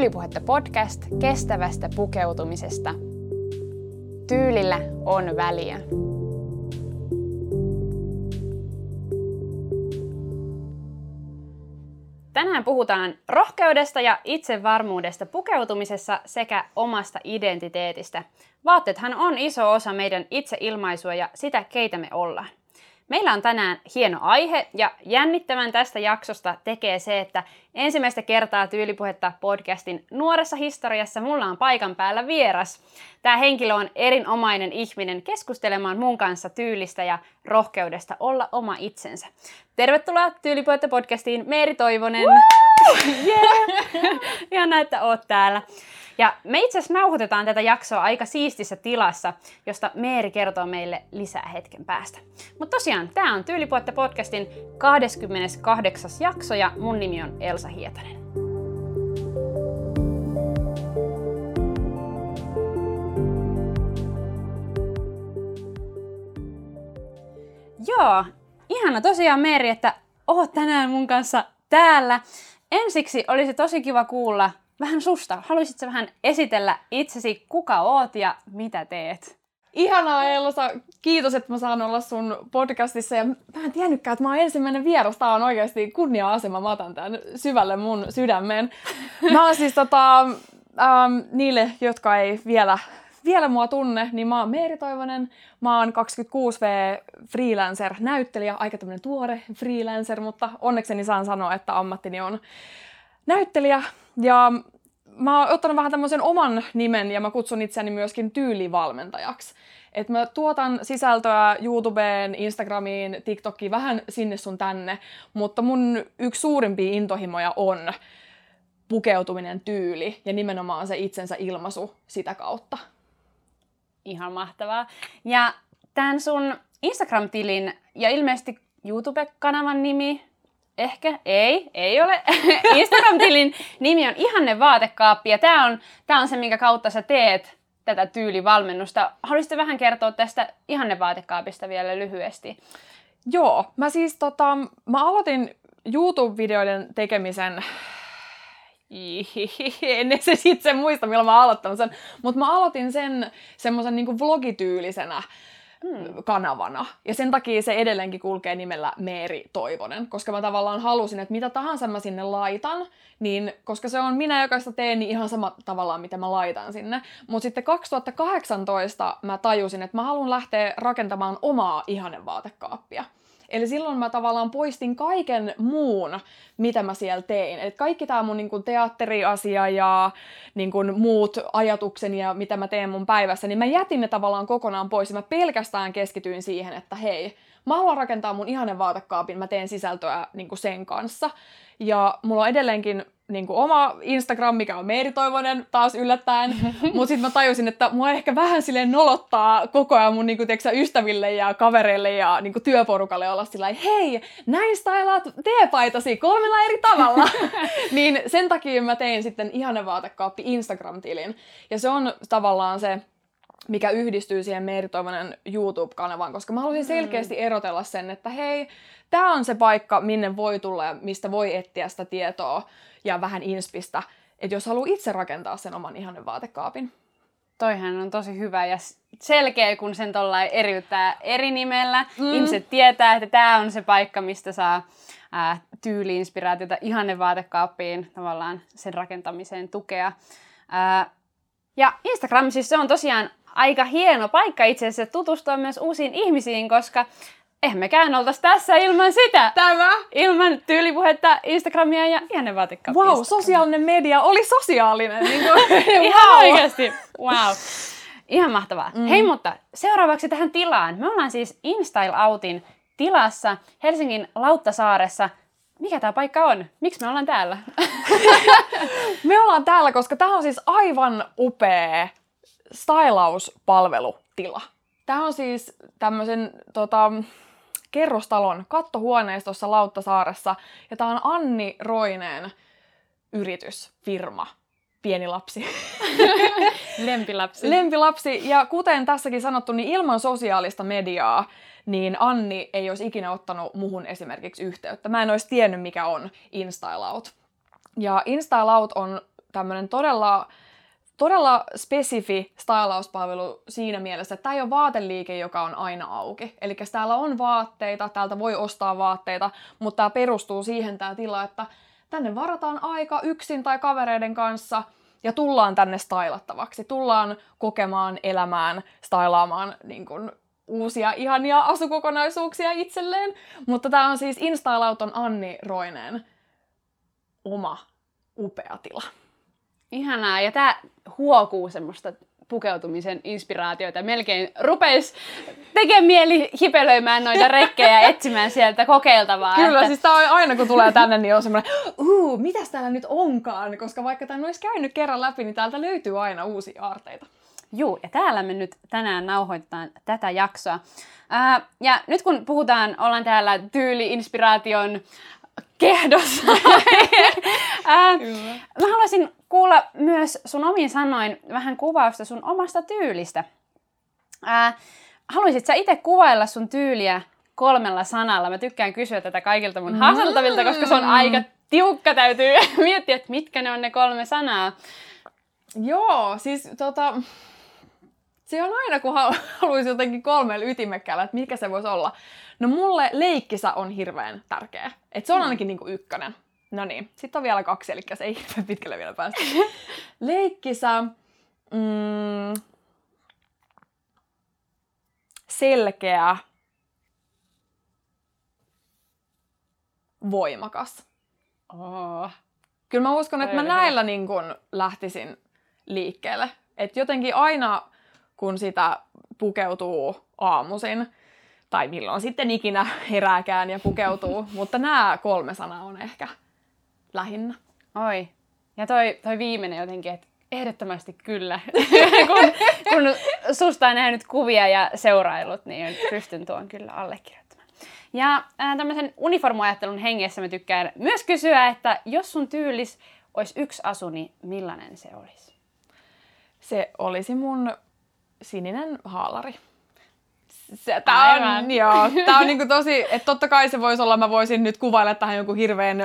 Tyylipuhetta podcast kestävästä pukeutumisesta. Tyylillä on väliä. Tänään puhutaan rohkeudesta ja itsevarmuudesta pukeutumisessa sekä omasta identiteetistä. Vaatteethan on iso osa meidän itseilmaisua ja sitä, keitä me ollaan. Meillä on tänään hieno aihe ja jännittävän tästä jaksosta tekee se, että ensimmäistä kertaa Tyylipuhetta podcastin nuoressa historiassa mulla on paikan päällä vieras. Tämä henkilö on erinomainen ihminen keskustelemaan mun kanssa tyylistä ja rohkeudesta olla oma itsensä. Tervetuloa Tyylipuhetta podcastiin Meeri Toivonen. yeah. Ihan että oot täällä. Ja me itse asiassa nauhoitetaan tätä jaksoa aika siistissä tilassa, josta Meeri kertoo meille lisää hetken päästä. Mutta tosiaan, tämä on Tyylipuotta podcastin 28. jakso ja mun nimi on Elsa Hietanen. Joo, ihana tosiaan Meeri, että oot tänään mun kanssa täällä. Ensiksi olisi tosi kiva kuulla vähän susta. Haluaisitko vähän esitellä itsesi, kuka oot ja mitä teet? Ihanaa Elsa, kiitos, että mä saan olla sun podcastissa. Ja mä en tiennytkään, että mä oon ensimmäinen vieras. Tää on oikeasti kunnia-asema. Mä otan tämän syvälle mun sydämeen. Mä oon siis tota, ähm, niille, jotka ei vielä, vielä mua tunne, niin mä oon Meeri Toivonen. Mä oon 26V freelancer-näyttelijä, aika tämmönen tuore freelancer, mutta onnekseni saan sanoa, että ammattini on näyttelijä. Ja mä oon ottanut vähän tämmöisen oman nimen ja mä kutsun itseäni myöskin tyylivalmentajaksi. Et mä tuotan sisältöä YouTubeen, Instagramiin, TikTokiin, vähän sinne sun tänne, mutta mun yksi suurimpia intohimoja on pukeutuminen tyyli ja nimenomaan se itsensä ilmaisu sitä kautta. Ihan mahtavaa. Ja tämän sun Instagram-tilin ja ilmeisesti YouTube-kanavan nimi, Ehkä, ei, ei ole. Instagram-tilin nimi on Ihanne vaatekaappi ja tämä on, tää on se, minkä kautta sä teet tätä tyylivalmennusta. Haluaisitko vähän kertoa tästä Ihanne vaatekaapista vielä lyhyesti? Joo, mä siis tota, mä aloitin YouTube-videoiden tekemisen en se sitten muista, milloin mä aloittanut sen, mutta mä aloitin sen semmoisen niinku vlogityylisenä mm. kanavana. Ja sen takia se edelleenkin kulkee nimellä Meeri Toivonen, koska mä tavallaan halusin, että mitä tahansa mä sinne laitan, niin koska se on minä, joka sitä teen, niin ihan sama tavallaan, mitä mä laitan sinne. Mutta sitten 2018 mä tajusin, että mä haluan lähteä rakentamaan omaa ihannevaatekaappia. Eli silloin mä tavallaan poistin kaiken muun, mitä mä siellä tein. Eli kaikki tämä mun niin kuin teatteriasia ja niin kuin muut ajatukseni ja mitä mä teen mun päivässä, niin mä jätin ne tavallaan kokonaan pois ja mä pelkästään keskityin siihen, että hei, mä haluan rakentaa mun ihanen vaatekaapin, mä teen sisältöä niin kuin sen kanssa. Ja mulla on edelleenkin niin kuin oma Instagram, mikä on Meeri Toivonen, taas yllättäen. Mutta sitten mä tajusin, että mua ehkä vähän silleen nolottaa koko ajan mun niin kuin, tiiäksä, ystäville ja kavereille ja niin kuin, työporukalle olla sillä hei, näin stylaat teepaitasi kolmella eri tavalla. niin sen takia mä tein sitten ihanen vaatekaappi Instagram-tilin. Ja se on tavallaan se, mikä yhdistyy siihen Meeri Toivonen YouTube-kanavaan, koska mä halusin mm. selkeästi erotella sen, että hei, tämä on se paikka, minne voi tulla ja mistä voi etsiä sitä tietoa ja vähän inspistä, että jos haluaa itse rakentaa sen oman ihanen vaatekaapin. Toihan on tosi hyvä ja selkeä, kun sen tuolla eriyttää eri nimellä. Mm. Ihmiset tietää, että tämä on se paikka, mistä saa ää, tyyli-inspiraatiota ihanne vaatekaappiin, tavallaan sen rakentamiseen tukea. Ää, ja Instagram siis se on tosiaan aika hieno paikka itse asiassa tutustua myös uusiin ihmisiin, koska eihän mekään oltaisi tässä ilman sitä. Tämä? Ilman tyylipuhetta, Instagramia ja ihanne vaatekaappi. Wow, sosiaalinen media oli sosiaalinen. Niin kuin, Ihan wow. oikeasti. Wow. Ihan mahtavaa. Mm. Hei, mutta seuraavaksi tähän tilaan. Me ollaan siis InStyle Outin tilassa Helsingin Lauttasaaressa. Mikä tämä paikka on? Miksi me ollaan täällä? me ollaan täällä, koska tämä on siis aivan upea stylauspalvelutila. Tämä on siis tämmöisen tota, kerrostalon kattohuoneistossa Lauttasaaressa. Ja tämä on Anni Roineen yritys, firma, pieni lapsi. Lempilapsi. Lempilapsi. Ja kuten tässäkin sanottu, niin ilman sosiaalista mediaa, niin Anni ei olisi ikinä ottanut muhun esimerkiksi yhteyttä. Mä en olisi tiennyt, mikä on InStyleout. Ja InStyleout on tämmöinen todella todella spesifi stylauspalvelu siinä mielessä, että tämä ei ole vaateliike, joka on aina auki. Eli täällä on vaatteita, täältä voi ostaa vaatteita, mutta tämä perustuu siihen tämä tila, että tänne varataan aika yksin tai kavereiden kanssa ja tullaan tänne stylattavaksi. Tullaan kokemaan, elämään, stylaamaan niin kuin, uusia ihania asukokonaisuuksia itselleen. Mutta tämä on siis Instailauton Anni Roineen oma upea tila. Ihanaa, ja tämä huokuu semmoista pukeutumisen inspiraatioita. Melkein rupes tekemään mieli hipelöimään noita rekkejä ja etsimään sieltä kokeiltavaa. Kyllä, että... siis tää on aina kun tulee tänne, niin on semmoinen, uu, mitäs täällä nyt onkaan? Koska vaikka tämän olisi käynyt kerran läpi, niin täältä löytyy aina uusia aarteita. Juu, ja täällä me nyt tänään nauhoitetaan tätä jaksoa. Ää, ja nyt kun puhutaan, ollaan täällä tyyli-inspiraation kehdossa. Ää, mä haluaisin kuulla myös sun omin sanoin vähän kuvausta sun omasta tyylistä. Ää, haluaisit sä itse kuvailla sun tyyliä kolmella sanalla? Mä tykkään kysyä tätä kaikilta mun haaseltavilta, koska se on aika tiukka. Täytyy miettiä, että mitkä ne on ne kolme sanaa. Joo, siis tota, se on aina, kun haluaisi jotenkin kolmella ytimekkäällä, että mikä se voisi olla. No mulle leikkisä on hirveän tärkeä. Et se on mm. ainakin niinku ykkönen. No niin, sitten on vielä kaksi, eli se ei hirveän pitkälle vielä päästä. leikkisä, mm, selkeä, voimakas. Oh. Kyllä mä uskon, että mä näillä niin kun lähtisin liikkeelle. Että jotenkin aina kun sitä pukeutuu aamuisin, tai milloin sitten ikinä herääkään ja pukeutuu, mutta nämä kolme sanaa on ehkä lähinnä. Oi. Ja toi, toi viimeinen jotenkin, että ehdottomasti kyllä. kun, kun susta on nähnyt kuvia ja seurailut, niin pystyn tuon kyllä allekirjoittamaan. Ja äh, tämmöisen uniformuajattelun hengessä mä tykkään myös kysyä, että jos sun tyylis olisi yksi asu, niin millainen se olisi? Se olisi mun sininen haalari. Se, tää on, joo, tää on niinku tosi, että totta kai se voisi olla, mä voisin nyt kuvailla tähän jonkun hirveän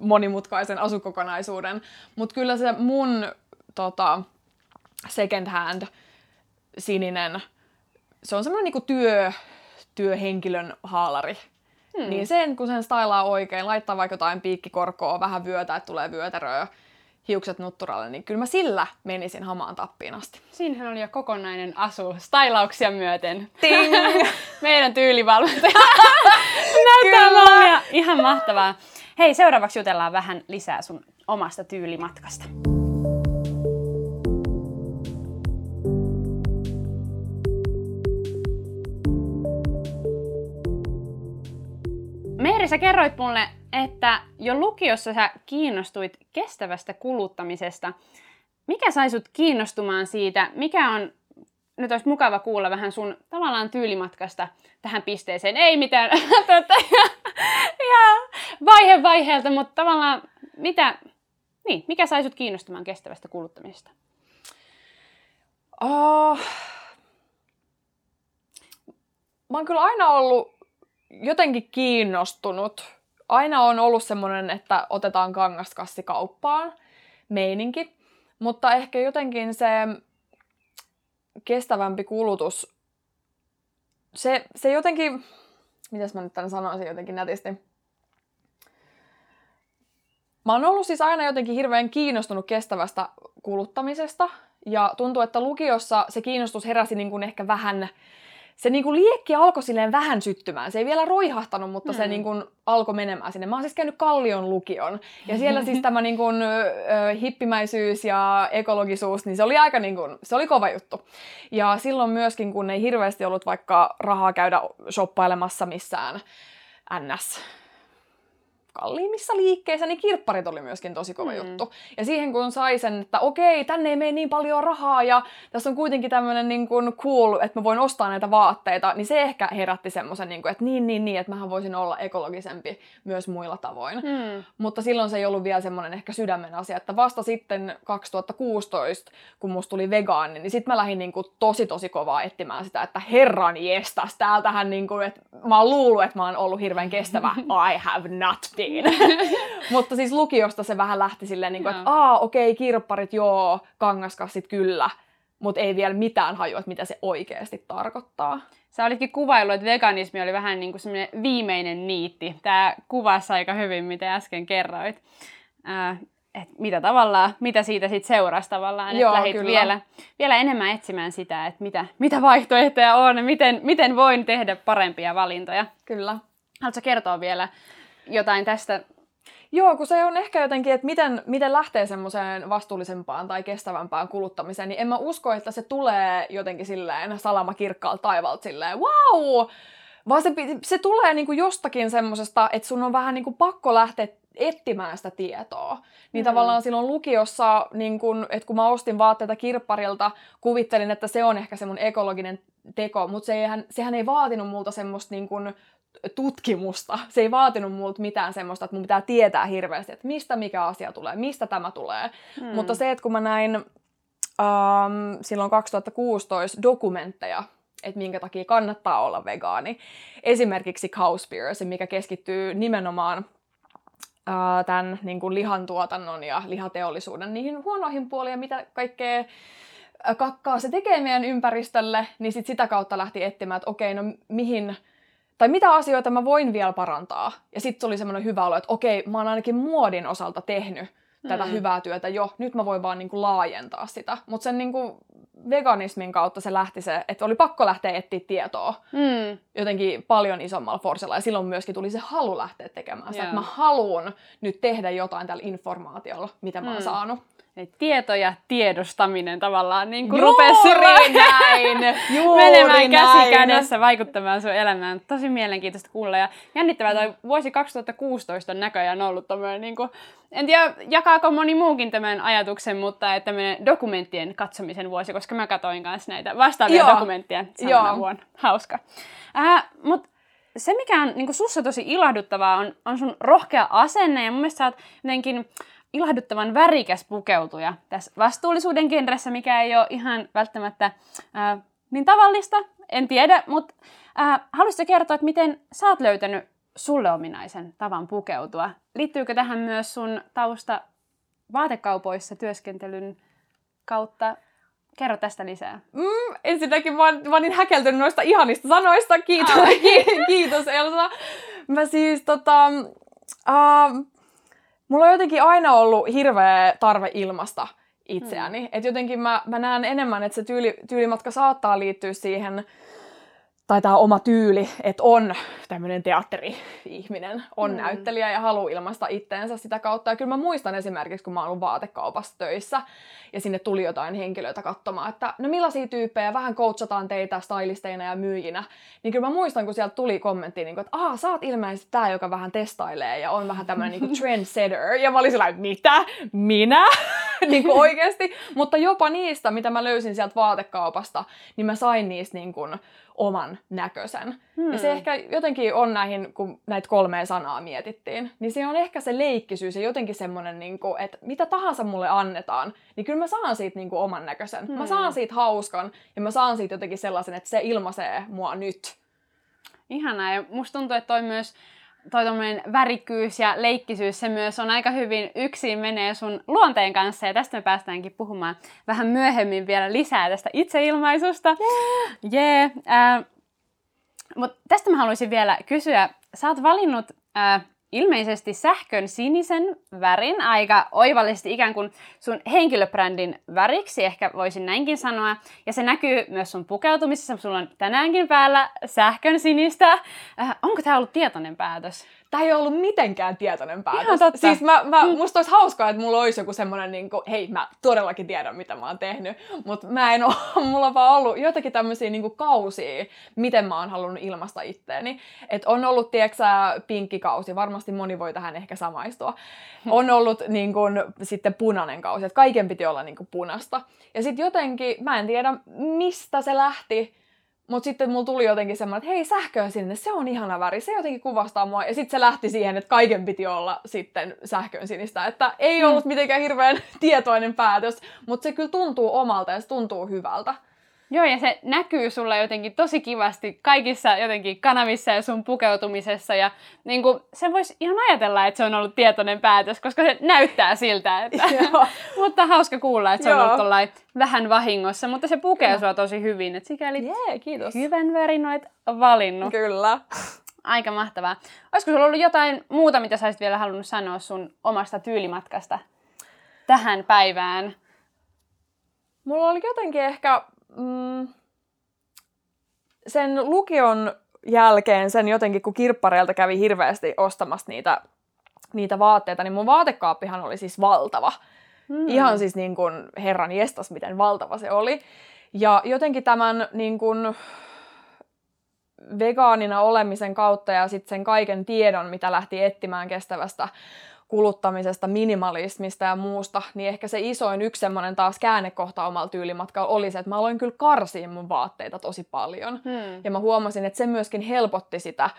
monimutkaisen asukokonaisuuden, mutta kyllä se mun tota, second hand sininen, se on semmoinen niinku työ, työhenkilön haalari. Hmm. Niin sen, kun sen stylaa oikein, laittaa vaikka jotain piikkikorkoa, vähän vyötä, että tulee vyötäröä, hiukset nutturalle, niin kyllä mä sillä menisin hamaan tappiin asti. Siinähän oli jo kokonainen asu, stylauksia myöten. Ting! Meidän tyylivalmentaja. Näyttää mallia. Ihan mahtavaa. Hei, seuraavaksi jutellaan vähän lisää sun omasta tyylimatkasta. Meeri, sä kerroit mulle että jo lukiossa sä kiinnostuit kestävästä kuluttamisesta. Mikä sai sut kiinnostumaan siitä? Mikä on, nyt olisi mukava kuulla vähän sun tavallaan tyylimatkasta tähän pisteeseen. Ei mitään tuota, ja vaihe vaiheelta, mutta tavallaan mitä, niin, mikä sai sut kiinnostumaan kestävästä kuluttamisesta? Oh. Mä oon kyllä aina ollut jotenkin kiinnostunut aina on ollut semmoinen, että otetaan kangaskassi kauppaan meininki, mutta ehkä jotenkin se kestävämpi kulutus, se, se jotenkin, mitäs mä nyt tämän sanoisin jotenkin nätisti, Mä oon ollut siis aina jotenkin hirveän kiinnostunut kestävästä kuluttamisesta ja tuntuu, että lukiossa se kiinnostus heräsi niin kuin ehkä vähän se niinku liekki alkoi silleen vähän syttymään. Se ei vielä roihahtanut, mutta mm. se niinku alkoi menemään sinne. Mä oon siis käynyt Kallion lukion. Ja siellä siis tämä niinku, hippimäisyys ja ekologisuus, niin se oli aika niinku, se oli kova juttu. Ja silloin myöskin, kun ei hirveästi ollut vaikka rahaa käydä shoppailemassa missään NS kalliimmissa liikkeissä, niin kirpparit oli myöskin tosi kova mm. juttu. Ja siihen kun sai sen, että okei, tänne ei mene niin paljon rahaa ja tässä on kuitenkin tämmöinen niin kuin cool, että mä voin ostaa näitä vaatteita, niin se ehkä herätti semmoisen, niin kuin, että niin, niin, niin, että mähän voisin olla ekologisempi myös muilla tavoin. Mm. Mutta silloin se ei ollut vielä semmoinen ehkä sydämen asia, että vasta sitten 2016, kun musta tuli vegaani, niin sitten mä lähdin niin kuin tosi tosi kovaa etsimään sitä, että herran jestas, täältähän niin kuin, että mä oon luullut, että mä oon ollut hirveän kestävä. I have not been näin. Mutta siis lukiosta se vähän lähti silleen, niin kuin, että aa, okei, kirpparit, joo, kangaskassit kyllä, mutta ei vielä mitään hajua, että mitä se oikeasti tarkoittaa. Sä olitkin kuvaillut, että veganismi oli vähän niin kuin semmoinen viimeinen niitti. Tämä kuvasi aika hyvin, mitä äsken kerroit. Äh, et mitä tavallaan, mitä siitä sitten seurasi tavallaan, että lähdit kyllä. vielä, vielä enemmän etsimään sitä, että mitä, mitä vaihtoehtoja on, miten, miten voin tehdä parempia valintoja. Kyllä. Haluatko kertoa vielä jotain tästä? Joo, kun se on ehkä jotenkin, että miten, miten lähtee semmoiseen vastuullisempaan tai kestävämpään kuluttamiseen, niin en mä usko, että se tulee jotenkin silleen salama kirkkaalta taivaalta silleen, wow! Vaan se, se tulee niinku jostakin semmoisesta, että sun on vähän niinku pakko lähteä etsimään sitä tietoa. Niin Mm. tavallaan silloin lukiossa, niin kun, että kun mä ostin vaatteita kirpparilta, kuvittelin, että se on ehkä se mun ekologinen teko, mutta sehän, sehän ei vaatinut multa semmoista niin kun, tutkimusta. Se ei vaatinut multa mitään semmoista, että mun pitää tietää hirveästi, että mistä mikä asia tulee, mistä tämä tulee. Hmm. Mutta se, että kun mä näin ähm, silloin 2016 dokumentteja, että minkä takia kannattaa olla vegaani, esimerkiksi Cowspiracy, mikä keskittyy nimenomaan äh, tämän niin kuin lihantuotannon ja lihateollisuuden niihin huonoihin puoliin, mitä kaikkea äh, kakkaa se tekee meidän ympäristölle, niin sit sitä kautta lähti etsimään, että okei, no mihin, tai mitä asioita mä voin vielä parantaa. Ja sitten tuli semmoinen hyvä olo, että okei, mä oon ainakin muodin osalta tehnyt tätä Mm. hyvää työtä jo, nyt mä voin vaan niinku laajentaa sitä. Mutta sen niinku veganismin kautta se lähti se, että oli pakko lähteä etsiä tietoa Mm. jotenkin paljon isommalla forsella. Ja silloin myöskin tuli se halu lähteä tekemään sitä, Joo. että mä haluan nyt tehdä jotain tällä informaatiolla, mitä mä oon Mm. saanut. Eli tieto ja tiedostaminen tavallaan niin kuin rupesi näin! Juuri menemään käsi näin. kädessä vaikuttamaan sun elämään. Tosi mielenkiintoista kuulla. Ja jännittävää, toi vuosi 2016 on näköjään ollut tämmöinen, niin kuin, en tiedä jakaako moni muukin tämän ajatuksen, mutta että tämmöinen dokumenttien katsomisen vuosi, koska mä katoin kanssa näitä vastaavia Joo. dokumentteja samana Joo. vuonna. Hauska. Äh, mut se, mikä on niin sussa tosi ilahduttavaa, on, on sun rohkea asenne ja mun mielestä sä oot jotenkin ilahduttavan värikäs pukeutuja tässä vastuullisuuden genressä, mikä ei ole ihan välttämättä ää, niin tavallista, en tiedä, mutta ää, haluaisitko kertoa, että miten sä oot löytänyt sulle ominaisen tavan pukeutua? Liittyykö tähän myös sun tausta vaatekaupoissa työskentelyn kautta? Kerro tästä lisää. Mm, ensinnäkin mä oon, mä oon niin häkeltynyt noista ihanista sanoista. Kiitos, ki, kiitos Elsa. Mä siis tota... Uh, mulla on jotenkin aina ollut hirveä tarve ilmasta itseäni. Mm. Et jotenkin mä, mä näen enemmän, että se tyyli, tyylimatka saattaa liittyä siihen, tai tämä oma tyyli, että on tämmöinen teatteri-ihminen, on Mm. näyttelijä ja haluaa ilmaista itteensä sitä kautta. Ja kyllä mä muistan esimerkiksi, kun mä ollut vaatekaupassa töissä, ja sinne tuli jotain henkilöitä katsomaan, että no millaisia tyyppejä, vähän coachataan teitä stylisteina ja myyjinä. Niin kyllä mä muistan, kun sieltä tuli kommentti, niin kuin, että aah, sä oot ilmeisesti tää, joka vähän testailee ja on vähän tämmöinen niin trendsetter. Ja mä olin sillä että mitä? Minä? niin kuin oikeasti. Mutta jopa niistä, mitä mä löysin sieltä vaatekaupasta, niin mä sain niistä niin kuin oman näköisen. Hmm. Ja se ehkä jotenkin on näihin, kun näitä kolmea sanaa mietittiin, niin se on ehkä se leikkisyys ja jotenkin semmoinen, niin kuin, että mitä tahansa mulle annetaan, niin kyllä mä saan siitä niin kuin oman näköisen. Hmm. Mä saan siitä hauskan ja mä saan siitä jotenkin sellaisen, että se ilmaisee mua nyt. Ihanaa, ja musta tuntuu, että toi myös toi värikkyys ja leikkisyys, se myös on aika hyvin yksin menee sun luonteen kanssa, ja tästä me päästäänkin puhumaan vähän myöhemmin vielä lisää tästä itseilmaisusta. Jee! Yeah. Yeah. Mutta tästä mä haluaisin vielä kysyä, sä oot valinnut äh, ilmeisesti sähkön sinisen värin aika oivallisesti ikään kuin sun henkilöbrändin väriksi, ehkä voisin näinkin sanoa. Ja se näkyy myös sun pukeutumisessa, sulla on tänäänkin päällä sähkön sinistä. Äh, onko tämä ollut tietoinen päätös? Tämä ei ollut mitenkään tietoinen päätös. Ihan totta. Siis mä, mä, musta olisi hauskaa, että mulla olisi joku semmoinen, niin kuin, hei mä todellakin tiedän, mitä mä oon tehnyt, mutta mä en ole, mulla on vaan ollut jotakin tämmöisiä niin kausia, miten mä oon halunnut ilmaista itteeni. Et on ollut, tiedätkö pinkkikausi, varmasti moni voi tähän ehkä samaistua. On ollut niin kuin, sitten punainen kausi, että kaiken piti olla niin kuin punasta. Ja sitten jotenkin, mä en tiedä mistä se lähti, mutta sitten mulla tuli jotenkin semmoinen, että hei sähköön sinne, se on ihana väri, se jotenkin kuvastaa mua. Ja sitten se lähti siihen, että kaiken piti olla sitten sähköön sinistä. Että ei ollut mitenkään hirveän tietoinen päätös, mutta se kyllä tuntuu omalta ja se tuntuu hyvältä. Joo, ja se näkyy sulla jotenkin tosi kivasti kaikissa jotenkin kanavissa ja sun pukeutumisessa. Ja niin kuin, se voisi ihan ajatella, että se on ollut tietoinen päätös, koska se näyttää siltä. Että, mutta hauska kuulla, että se on ollut vähän vahingossa, mutta se pukee sua tosi hyvin. Että sikäli yeah, kiitos. hyvän värin olet valinnut. Kyllä. Aika mahtavaa. Olisiko sulla ollut jotain muuta, mitä sä olisit vielä halunnut sanoa sun omasta tyylimatkasta tähän päivään? Mulla oli jotenkin ehkä mm, sen lukion jälkeen, sen jotenkin kun kirppareilta kävi hirveästi ostamassa niitä, niitä vaatteita, niin mun vaatekaappihan oli siis valtava. Hmm. Ihan siis niin kuin herran jestas, miten valtava se oli. Ja jotenkin tämän niin kuin, vegaanina olemisen kautta ja sitten sen kaiken tiedon, mitä lähti etsimään kestävästä kuluttamisesta, minimalismista ja muusta, niin ehkä se isoin yksi semmoinen taas käännekohta omalla tyylimatkalla oli se, että mä aloin kyllä karsia mun vaatteita tosi paljon. Hmm. Ja mä huomasin, että se myöskin helpotti sitä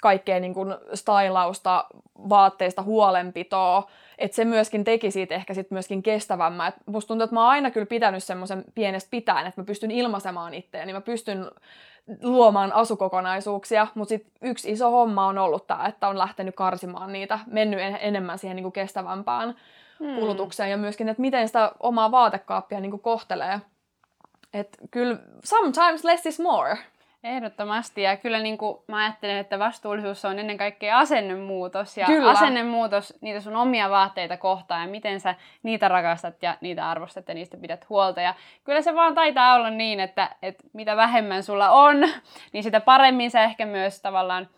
kaikkea niin kuin stylausta, vaatteista huolenpitoa, että se myöskin teki siitä ehkä sit myöskin kestävämmän. Et musta tuntuu, että mä oon aina kyllä pitänyt semmoisen pienestä pitäen, että mä pystyn ilmaisemaan itseäni, mä pystyn luomaan asukokonaisuuksia, mutta sitten yksi iso homma on ollut tämä, että on lähtenyt karsimaan niitä, mennyt enemmän siihen niinku kestävämpään hmm. kulutukseen ja myöskin, että miten sitä omaa vaatekaappia niinku kohtelee. Että kyllä sometimes less is more. Ehdottomasti. Ja kyllä niin kuin mä ajattelen, että vastuullisuus on ennen kaikkea asennemuutos. Ja kyllä. asennemuutos niitä sun omia vaatteita kohtaan ja miten sä niitä rakastat ja niitä arvostat ja niistä pidät huolta. Ja kyllä se vaan taitaa olla niin, että, että mitä vähemmän sulla on, niin sitä paremmin sä ehkä myös tavallaan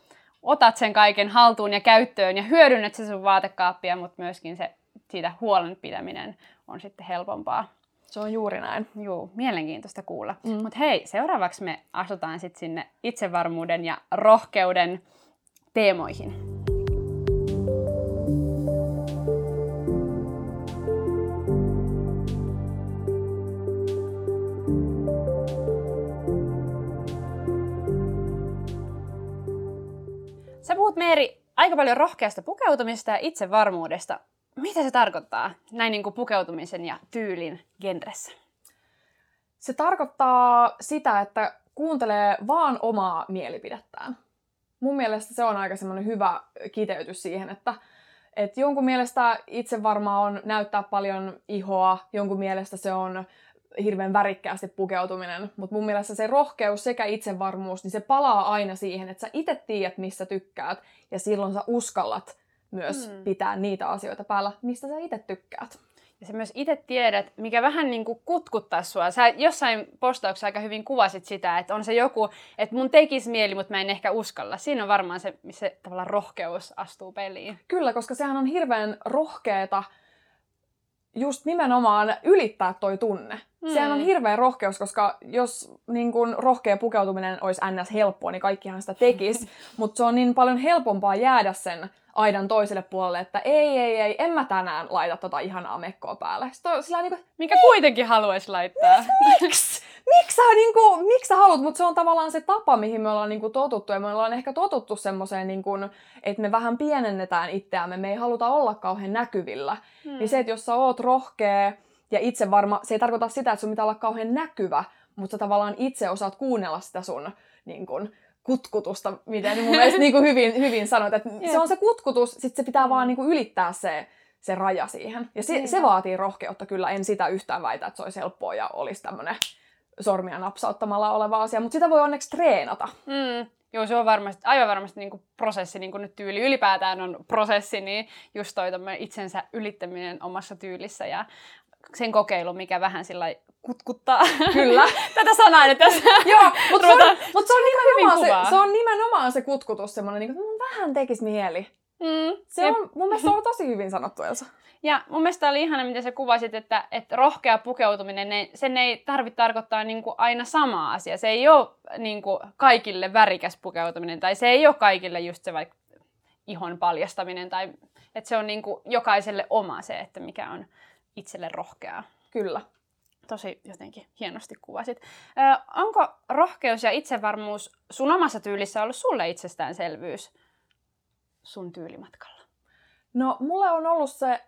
otat sen kaiken haltuun ja käyttöön ja hyödynnät se sun vaatekaappia, mutta myöskin se siitä huolen pitäminen on sitten helpompaa. Se on juuri näin. Joo, mielenkiintoista kuulla. Mm. Mutta hei, seuraavaksi me asutaan sitten sinne itsevarmuuden ja rohkeuden teemoihin. Sä puhut Meeri aika paljon rohkeasta pukeutumista ja itsevarmuudesta. Mitä se tarkoittaa näin niin kuin pukeutumisen ja tyylin genressä? Se tarkoittaa sitä, että kuuntelee vaan omaa mielipidettään. Mun mielestä se on aika semmoinen hyvä kiteytys siihen, että, että jonkun mielestä itse varmaan on näyttää paljon ihoa, jonkun mielestä se on hirveän värikkäästi pukeutuminen, mutta mun mielestä se rohkeus sekä itsevarmuus, niin se palaa aina siihen, että sä itse tiedät, missä tykkäät, ja silloin sä uskallat myös mm. pitää niitä asioita päällä, mistä sä itse tykkäät. Ja sä myös itse tiedät, mikä vähän niin kuin kutkuttaa sua. Sä jossain postauksessa aika hyvin kuvasit sitä, että on se joku, että mun tekisi mieli, mutta mä en ehkä uskalla. Siinä on varmaan se, missä tavallaan rohkeus astuu peliin. Kyllä, koska sehän on hirveän rohkeeta just nimenomaan ylittää toi tunne. Mm. Sehän on hirveä rohkeus, koska jos niin kun, rohkea pukeutuminen olisi ns. helppoa, niin kaikkihan sitä tekisi. mutta se on niin paljon helpompaa jäädä sen aidan toiselle puolelle, että ei, ei, ei, en mä tänään laita tota ihanaa mekkoa päälle. Sitten sillä niin kuin, Mikä kuitenkin haluaisi laittaa. Miksi? Miksi sä, niin kuin, miksi sä haluat? Mutta se on tavallaan se tapa, mihin me ollaan niin kuin, totuttu. Ja me ollaan ehkä totuttu semmoiseen, niin että me vähän pienennetään itseämme. Me ei haluta olla kauhean näkyvillä. Hmm. Niin se, että jos sä oot rohkea ja itse varma, se ei tarkoita sitä, että sun pitää olla kauhean näkyvä, mutta sä tavallaan itse osaat kuunnella sitä sun niin kuin, kutkutusta, miten mun mielestä niin kuin hyvin, hyvin sanoit, että se on se kutkutus, sitten se pitää vaan niin kuin ylittää se, se raja siihen. Ja se, se vaatii rohkeutta kyllä, en sitä yhtään väitä, että se olisi helppoa ja olisi tämmöinen sormia napsauttamalla oleva asia, mutta sitä voi onneksi treenata. Mm. Joo, se on varmasti, aivan varmasti niin kuin prosessi, niin kuin nyt tyyli ylipäätään on prosessi, niin just toi itsensä ylittäminen omassa tyylissä ja sen kokeilu, mikä vähän sillä kutkuttaa. Kyllä. Tätä sanaa nyt tässä. Joo, mutta se, on, mut se, on nimenomaan se, se on nimenomaan se kutkutus semmoinen, niin kuin, mun vähän tekisi mieli. Mm. Se on mun mielestä on tosi hyvin sanottu, Elsa. Ja mun mielestä oli ihana, miten sä kuvasit, että, että rohkea pukeutuminen, ne, sen ei tarvitse tarkoittaa niin kuin aina sama asia. Se ei ole niin kuin kaikille värikäs pukeutuminen, tai se ei ole kaikille just se vaikka ihon paljastaminen, tai että se on niin kuin jokaiselle oma se, että mikä on itselle rohkeaa. Kyllä. Tosi jotenkin hienosti kuvasit. Ö, onko rohkeus ja itsevarmuus sun omassa tyylissä ollut sulle itsestäänselvyys sun tyylimatkalla? No, mulle on ollut se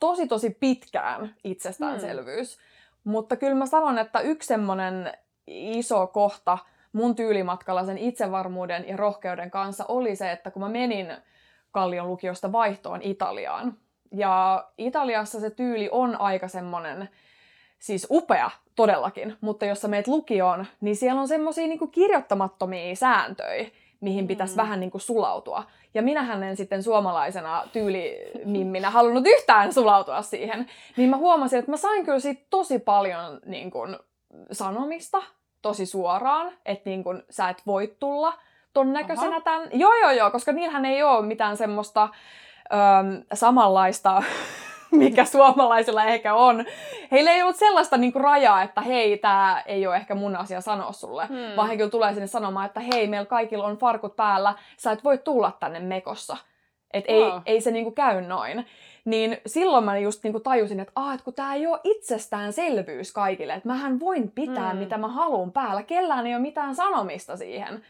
tosi tosi pitkään itsestäänselvyys. Hmm. Mutta kyllä mä sanon, että yksi semmoinen iso kohta mun tyylimatkalla sen itsevarmuuden ja rohkeuden kanssa oli se, että kun mä menin Kallion lukiosta vaihtoon Italiaan. Ja Italiassa se tyyli on aika semmonen, siis upea todellakin, mutta jos sä meet lukioon, niin siellä on semmosia niinku kirjoittamattomia sääntöjä, mihin pitäisi mm. vähän niin kuin sulautua. Ja minähän en sitten suomalaisena tyylimimminä halunnut yhtään sulautua siihen. Niin mä huomasin, että mä sain kyllä siitä tosi paljon niin kuin, sanomista tosi suoraan, että niin kuin, sä et voi tulla ton näköisenä Aha. tämän. Joo, joo, joo, koska niillähän ei ole mitään semmoista öö, samanlaista mikä suomalaisilla ehkä on. Heillä ei ollut sellaista niinku rajaa, että hei, tämä ei ole ehkä mun asia sanoa sulle, hmm. vaan he kyllä tulee sinne sanomaan, että hei, meillä kaikilla on farkut päällä, sä et voi tulla tänne mekossa. Että ei, oh. ei se niinku käy noin. Niin silloin mä just niinku tajusin, että, ah, että kun tämä ei ole itsestäänselvyys kaikille, että mähän voin pitää hmm. mitä mä haluan päällä, kellään ei ole mitään sanomista siihen.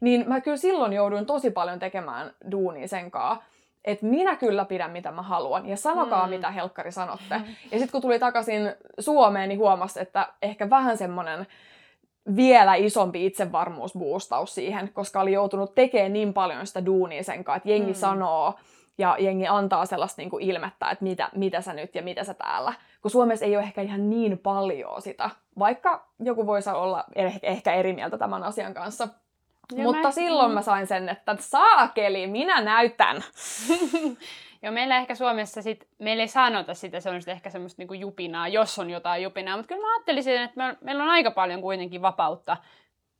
Niin mä kyllä silloin jouduin tosi paljon tekemään duunia sen kanssa että minä kyllä pidän mitä mä haluan ja sanokaa mm. mitä helkkari sanotte. Ja sitten kun tuli takaisin Suomeen, niin huomasi, että ehkä vähän semmoinen vielä isompi itsevarmuusboostaus siihen, koska oli joutunut tekemään niin paljon sitä duunia sen kanssa, että jengi mm. sanoo ja jengi antaa sellaista niin kuin ilmettä, että mitä, mitä sä nyt ja mitä sä täällä. Kun Suomessa ei ole ehkä ihan niin paljon sitä, vaikka joku voisi olla ehkä eri mieltä tämän asian kanssa. Ja Mutta mä... silloin mä sain sen, että saakeli, minä näytän. Joo, meillä ehkä Suomessa sit, meillä ei sanota sitä, se on sitten ehkä semmoista niinku jupinaa, jos on jotain jupinaa. Mutta kyllä mä ajattelisin, että me, meillä on aika paljon kuitenkin vapautta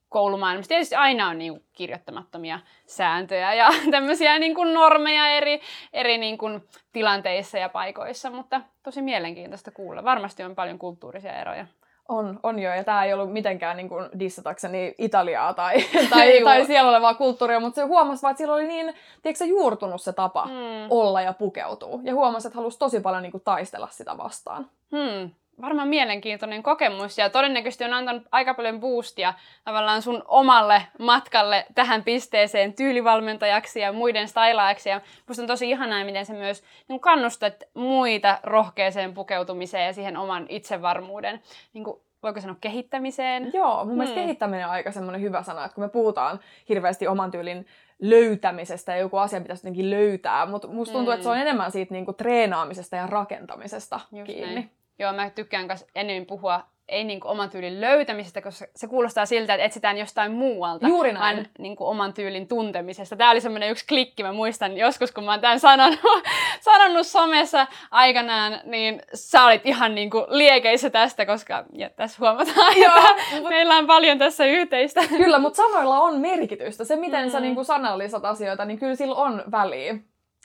koulumaailmassa. Tietysti aina on niinku kirjoittamattomia sääntöjä ja tämmöisiä niinku normeja eri, eri niinku tilanteissa ja paikoissa, mutta tosi mielenkiintoista kuulla. Varmasti on paljon kulttuurisia eroja. On, on jo, ja tämä ei ollut mitenkään niin kuin dissatakseni Italiaa tai, tai, tai siellä olevaa kulttuuria, mutta se huomasi vaan, että sillä oli niin, tiedätkö, juurtunut se tapa hmm. olla ja pukeutua. Ja huomasi, että halusi tosi paljon niin kuin, taistella sitä vastaan. Hmm. Varmaan mielenkiintoinen kokemus ja todennäköisesti on antanut aika paljon boostia tavallaan sun omalle matkalle tähän pisteeseen tyylivalmentajaksi ja muiden stylaajaksi. Ja musta on tosi ihanaa, miten se myös niin kannustat muita rohkeeseen pukeutumiseen ja siihen oman itsevarmuuden niin kuin voiko sanoa kehittämiseen? Joo, mun mielestä hmm. kehittäminen on aika semmoinen hyvä sana, että kun me puhutaan hirveästi oman tyylin löytämisestä ja joku asia pitäisi jotenkin löytää, mutta musta tuntuu, hmm. että se on enemmän siitä niinku treenaamisesta ja rakentamisesta Just kiinni. Näin. Joo, mä tykkään myös enemmän puhua ei niin kuin oman tyylin löytämisestä, koska se kuulostaa siltä, että etsitään jostain muualta, Juuri näin. vaan niin kuin oman tyylin tuntemisesta. Tämä oli semmoinen yksi klikki, mä muistan joskus, kun mä oon tämän sanonut, sanonut somessa aikanaan, niin sä olit ihan niin kuin liekeissä tästä, koska ja tässä huomataan, Joo, että mutta... meillä on paljon tässä yhteistä. Kyllä, mutta sanoilla on merkitystä. Se, miten mm-hmm. sä niin kuin sanallisat asioita, niin kyllä sillä on väliä.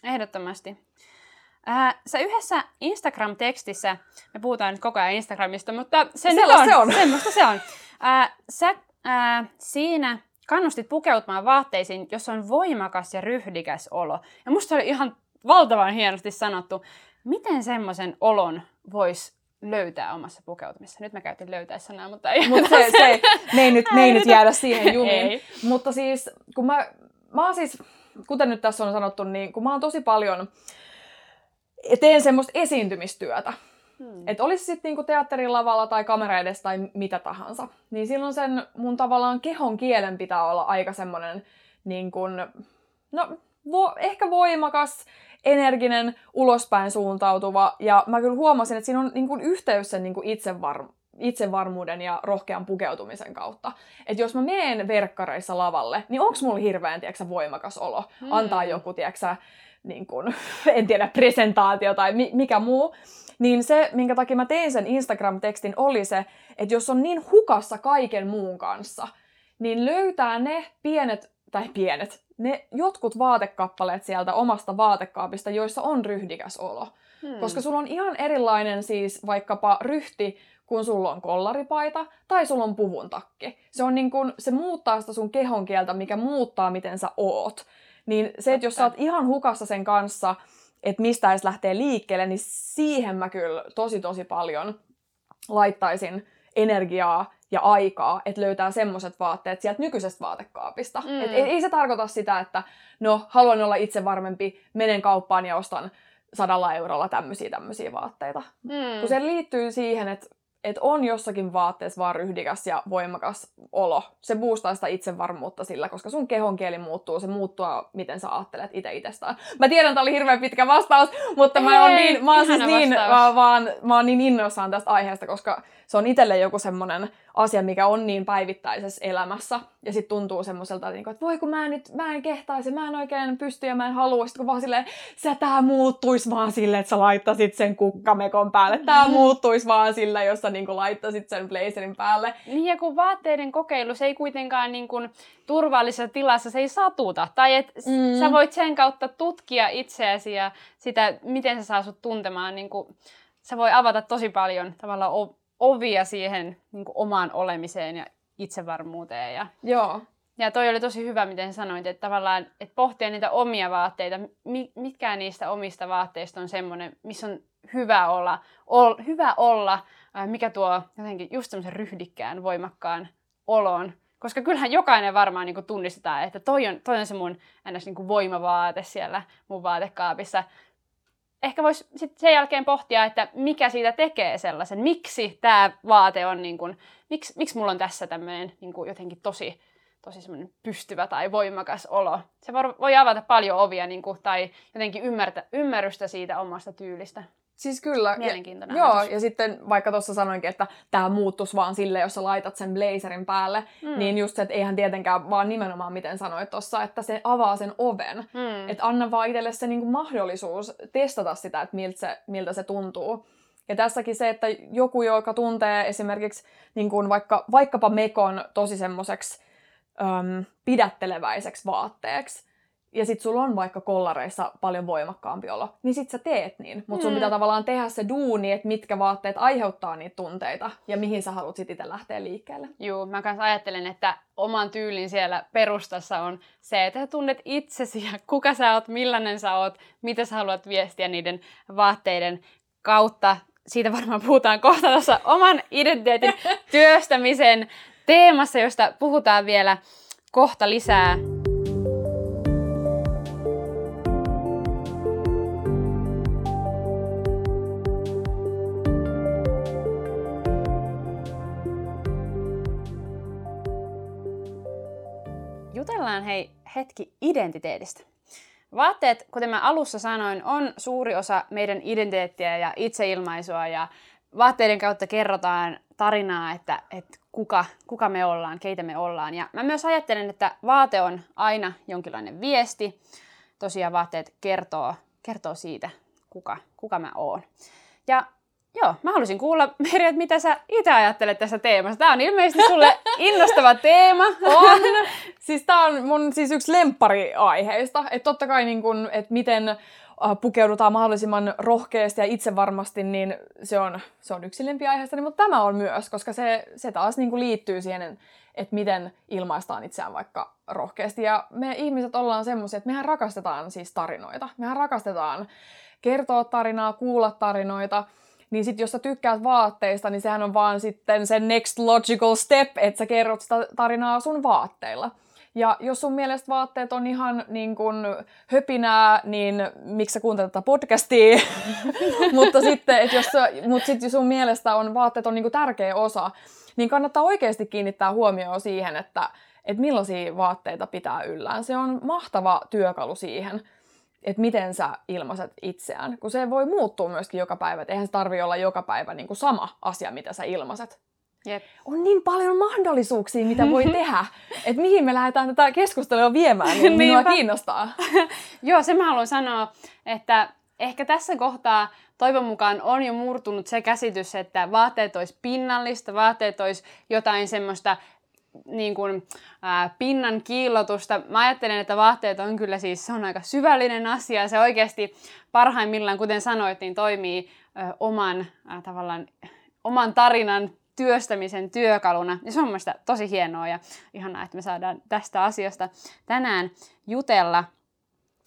Ehdottomasti. Äh, sä yhdessä Instagram-tekstissä, me puhutaan nyt koko ajan Instagramista, mutta se, on, se on. Semmoista se on. Äh, sä äh, siinä kannustit pukeutumaan vaatteisiin, jos on voimakas ja ryhdikäs olo. Ja musta oli ihan valtavan hienosti sanottu, miten semmoisen olon voisi löytää omassa pukeutumisessa. Nyt mä käytin löytää sanaa, mutta ei. Mut se, se, me ei nyt, me ei nyt jäädä siihen jumiin. Mutta siis, kun mä, mä oon siis, kuten nyt tässä on sanottu, niin kun mä oon tosi paljon teen semmoista esiintymistyötä. Hmm. Että olisi sitten niinku teatterin lavalla tai kamera edes tai mitä tahansa. Niin silloin sen mun tavallaan kehon kielen pitää olla aika semmoinen niin kuin, no vo, ehkä voimakas, energinen, ulospäin suuntautuva. Ja mä kyllä huomasin, että siinä on niin kuin yhteys sen niin kuin itsevar, itsevarmuuden ja rohkean pukeutumisen kautta. Että jos mä meen verkkareissa lavalle, niin onko mulla hirveän tiiäksä, voimakas olo hmm. antaa joku tiiäksä, niin kuin, en tiedä, presentaatio tai mi- mikä muu, niin se, minkä takia mä tein sen Instagram-tekstin, oli se, että jos on niin hukassa kaiken muun kanssa, niin löytää ne pienet, tai pienet, ne jotkut vaatekappaleet sieltä omasta vaatekaapista, joissa on ryhdikäs olo. Hmm. Koska sulla on ihan erilainen siis vaikkapa ryhti, kun sulla on kollaripaita tai sulla on puvun takki. Se, on niin kun, se muuttaa sitä sun kehon kieltä, mikä muuttaa, miten sä oot. Niin se, että jos sä oot ihan hukassa sen kanssa, että mistä edes lähtee liikkeelle, niin siihen mä kyllä tosi tosi paljon laittaisin energiaa ja aikaa, että löytää semmoiset vaatteet sieltä nykyisestä vaatekaapista. Mm. Et ei, ei se tarkoita sitä, että no, haluan olla itse varmempi, menen kauppaan ja ostan sadalla eurolla tämmöisiä tämmöisiä vaatteita. Mm. Kun se liittyy siihen, että että on jossakin vaatteessa vaan ryhdikäs ja voimakas olo. Se boostaa sitä itsevarmuutta sillä, koska sun kehon kieli muuttuu, se muuttuu, miten sä ajattelet itse itsestään. Mä tiedän, että oli hirveän pitkä vastaus, mutta Hei, mä oon, niin, mä oon siis niin, vaan, vaan, mä oon niin innoissaan tästä aiheesta, koska se on itselle joku semmoinen asia, mikä on niin päivittäisessä elämässä. Ja sitten tuntuu semmoiselta, että, niinku, että voi kun mä en, nyt, mä en kehtaisi, mä en oikein pysty ja mä en halua. Sitten kun vaan silleen, sä tää muuttuisi vaan silleen, että sä laittasit sen kukkamekon päälle. Tää mm. muuttuisi vaan sillä, jos sä niinku laittasit sen blazerin päälle. Niin ja kun vaatteiden kokeilu, se ei kuitenkaan niin kuin turvallisessa tilassa, se ei satuta. Tai että mm. sä voit sen kautta tutkia itseäsi ja sitä, miten se saa sut tuntemaan. Niin kuin, se voi avata tosi paljon tavallaan ovia siihen niin kuin omaan olemiseen ja itsevarmuuteen. Ja, Joo. ja toi oli tosi hyvä, miten sanoit, että tavallaan että pohtia niitä omia vaatteita, mitkä niistä omista vaatteista on semmoinen, missä on hyvä olla, ol, hyvä olla mikä tuo jotenkin just semmoisen ryhdikkään, voimakkaan olon. Koska kyllähän jokainen varmaan niin tunnistetaan, että toi on, toi on se mun ns. Niin voimavaate siellä mun vaatekaapissa ehkä voisi sitten sen jälkeen pohtia, että mikä siitä tekee sellaisen, miksi tämä vaate on, niin kuin, miksi, miksi mulla on tässä tämmöinen niin jotenkin tosi, tosi semmoinen pystyvä tai voimakas olo. Se voi avata paljon ovia niin kuin, tai jotenkin ymmärtä, ymmärrystä siitä omasta tyylistä. Siis kyllä. Mielenkiintoinen ja, Joo, ja sitten vaikka tuossa sanoinkin, että tämä muuttus vaan sille, jos sä laitat sen blazerin päälle, mm. niin just se, että eihän tietenkään vaan nimenomaan miten sanoit tuossa, että se avaa sen oven. Mm. Että anna vaan itselle se niinku mahdollisuus testata sitä, että miltä se, miltä se tuntuu. Ja tässäkin se, että joku, joka tuntee esimerkiksi niin kuin vaikka, vaikkapa mekon tosi semmoiseksi pidätteleväiseksi vaatteeksi, ja sit sulla on vaikka kollareissa paljon voimakkaampi olo, niin sit sä teet niin. Mutta sun mm. pitää tavallaan tehdä se duuni, että mitkä vaatteet aiheuttaa niitä tunteita ja mihin sä haluat sit itse lähteä liikkeelle. Joo, mä kanssa ajattelen, että oman tyylin siellä perustassa on se, että sä tunnet itsesi ja kuka sä oot, millainen sä oot, mitä sä haluat viestiä niiden vaatteiden kautta. Siitä varmaan puhutaan kohta tuossa oman identiteetin työstämisen teemassa, josta puhutaan vielä kohta lisää. Hei hetki identiteetistä. Vaatteet, kuten mä alussa sanoin, on suuri osa meidän identiteettiä ja itseilmaisua ja vaatteiden kautta kerrotaan tarinaa, että, että kuka, kuka me ollaan, keitä me ollaan. Ja mä myös ajattelen, että vaate on aina jonkinlainen viesti. Tosiaan vaatteet kertoo, kertoo siitä, kuka, kuka mä oon. Ja Joo, mä haluaisin kuulla, Meri, että mitä sä itse ajattelet tästä teemasta. Tämä on ilmeisesti sulle innostava teema. On. Siis tää on mun siis yksi lemppariaiheista. Että totta kai niin kun, että miten äh, pukeudutaan mahdollisimman rohkeasti ja itsevarmasti, niin se on, se on yksi lempiaiheista, niin, mutta tämä on myös, koska se, se taas niin kuin liittyy siihen, että miten ilmaistaan itseään vaikka rohkeasti. Ja me ihmiset ollaan semmoisia, että mehän rakastetaan siis tarinoita. Mehän rakastetaan kertoa tarinaa, kuulla tarinoita. Niin sit jos sä tykkäät vaatteista, niin sehän on vaan sitten se next logical step, että sä kerrot sitä tarinaa sun vaatteilla. Ja jos sun mielestä vaatteet on ihan niin kun höpinää, niin miksi sä kuuntelet tätä podcastia? mutta sitten, että jos, mut sit sun mielestä on, vaatteet on niin tärkeä osa, niin kannattaa oikeasti kiinnittää huomioon siihen, että, että millaisia vaatteita pitää yllään. Se on mahtava työkalu siihen että miten sä ilmaiset itseään, kun se voi muuttua myöskin joka päivä. eihän se tarvi olla joka päivä niin kuin sama asia, mitä sä ilmaiset. Jep. On niin paljon mahdollisuuksia, mitä voi tehdä. Että mihin me lähdetään tätä keskustelua viemään, niin minua kiinnostaa. Joo, se mä haluan sanoa, että ehkä tässä kohtaa toivon mukaan on jo murtunut se käsitys, että vaatteet olisi pinnallista, vaatteet olisi jotain semmoista niin kuin, ää, pinnan kiillotusta. Mä ajattelen, että vaatteet on kyllä siis, se on aika syvällinen asia. Se oikeasti parhaimmillaan, kuten sanoit, niin toimii ä, oman, ä, tavallaan, oman tarinan työstämisen työkaluna. Ja se on mielestäni tosi hienoa ja ihanaa, että me saadaan tästä asiasta tänään jutella.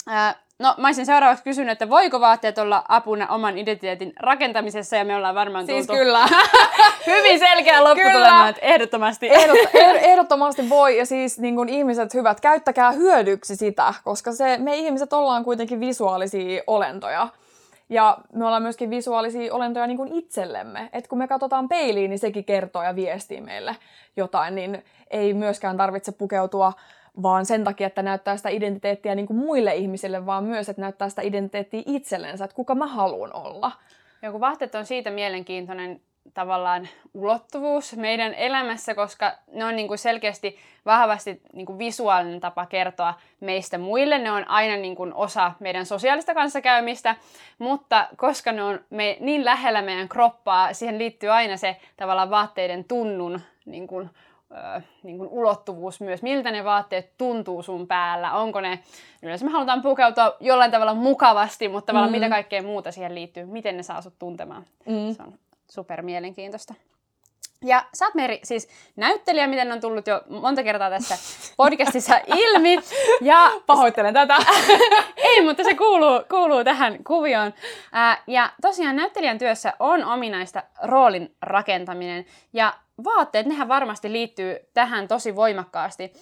Ää, No, mä olisin seuraavaksi kysynyt, että voiko vaatteet olla apuna oman identiteetin rakentamisessa, ja me ollaan varmaan siis tultu kyllä. hyvin selkeä lopputulema, että ehdottomasti. Ehdot, ehdottomasti voi, ja siis niin kun ihmiset hyvät, käyttäkää hyödyksi sitä, koska se, me ihmiset ollaan kuitenkin visuaalisia olentoja. Ja me ollaan myöskin visuaalisia olentoja niin kuin itsellemme. Että kun me katsotaan peiliin, niin sekin kertoo ja viestii meille jotain, niin ei myöskään tarvitse pukeutua vaan sen takia, että näyttää sitä identiteettiä niin kuin muille ihmisille, vaan myös, että näyttää sitä identiteettiä itsellensä, että kuka mä haluan olla. Joku vaatteet on siitä mielenkiintoinen tavallaan ulottuvuus meidän elämässä, koska ne on niin kuin selkeästi vahvasti niin kuin visuaalinen tapa kertoa meistä muille. Ne on aina niin kuin osa meidän sosiaalista kanssakäymistä, mutta koska ne on me, niin lähellä meidän kroppaa, siihen liittyy aina se tavallaan vaatteiden tunnun niin kuin, ö, niin kuin ulottuvuus myös. Miltä ne vaatteet tuntuu sun päällä? Onko ne, yleensä me halutaan pukeutua jollain tavalla mukavasti, mutta tavallaan mm. mitä kaikkea muuta siihen liittyy? Miten ne saa sut tuntemaan? Mm. Se on super mielenkiintoista. Ja sä oot Meri, siis näyttelijä, miten on tullut jo monta kertaa tässä podcastissa ilmi. Ja Pahoittelen tätä. Ei, mutta se kuuluu, kuuluu tähän kuvioon. Ää, ja tosiaan näyttelijän työssä on ominaista roolin rakentaminen. Ja vaatteet, nehän varmasti liittyy tähän tosi voimakkaasti.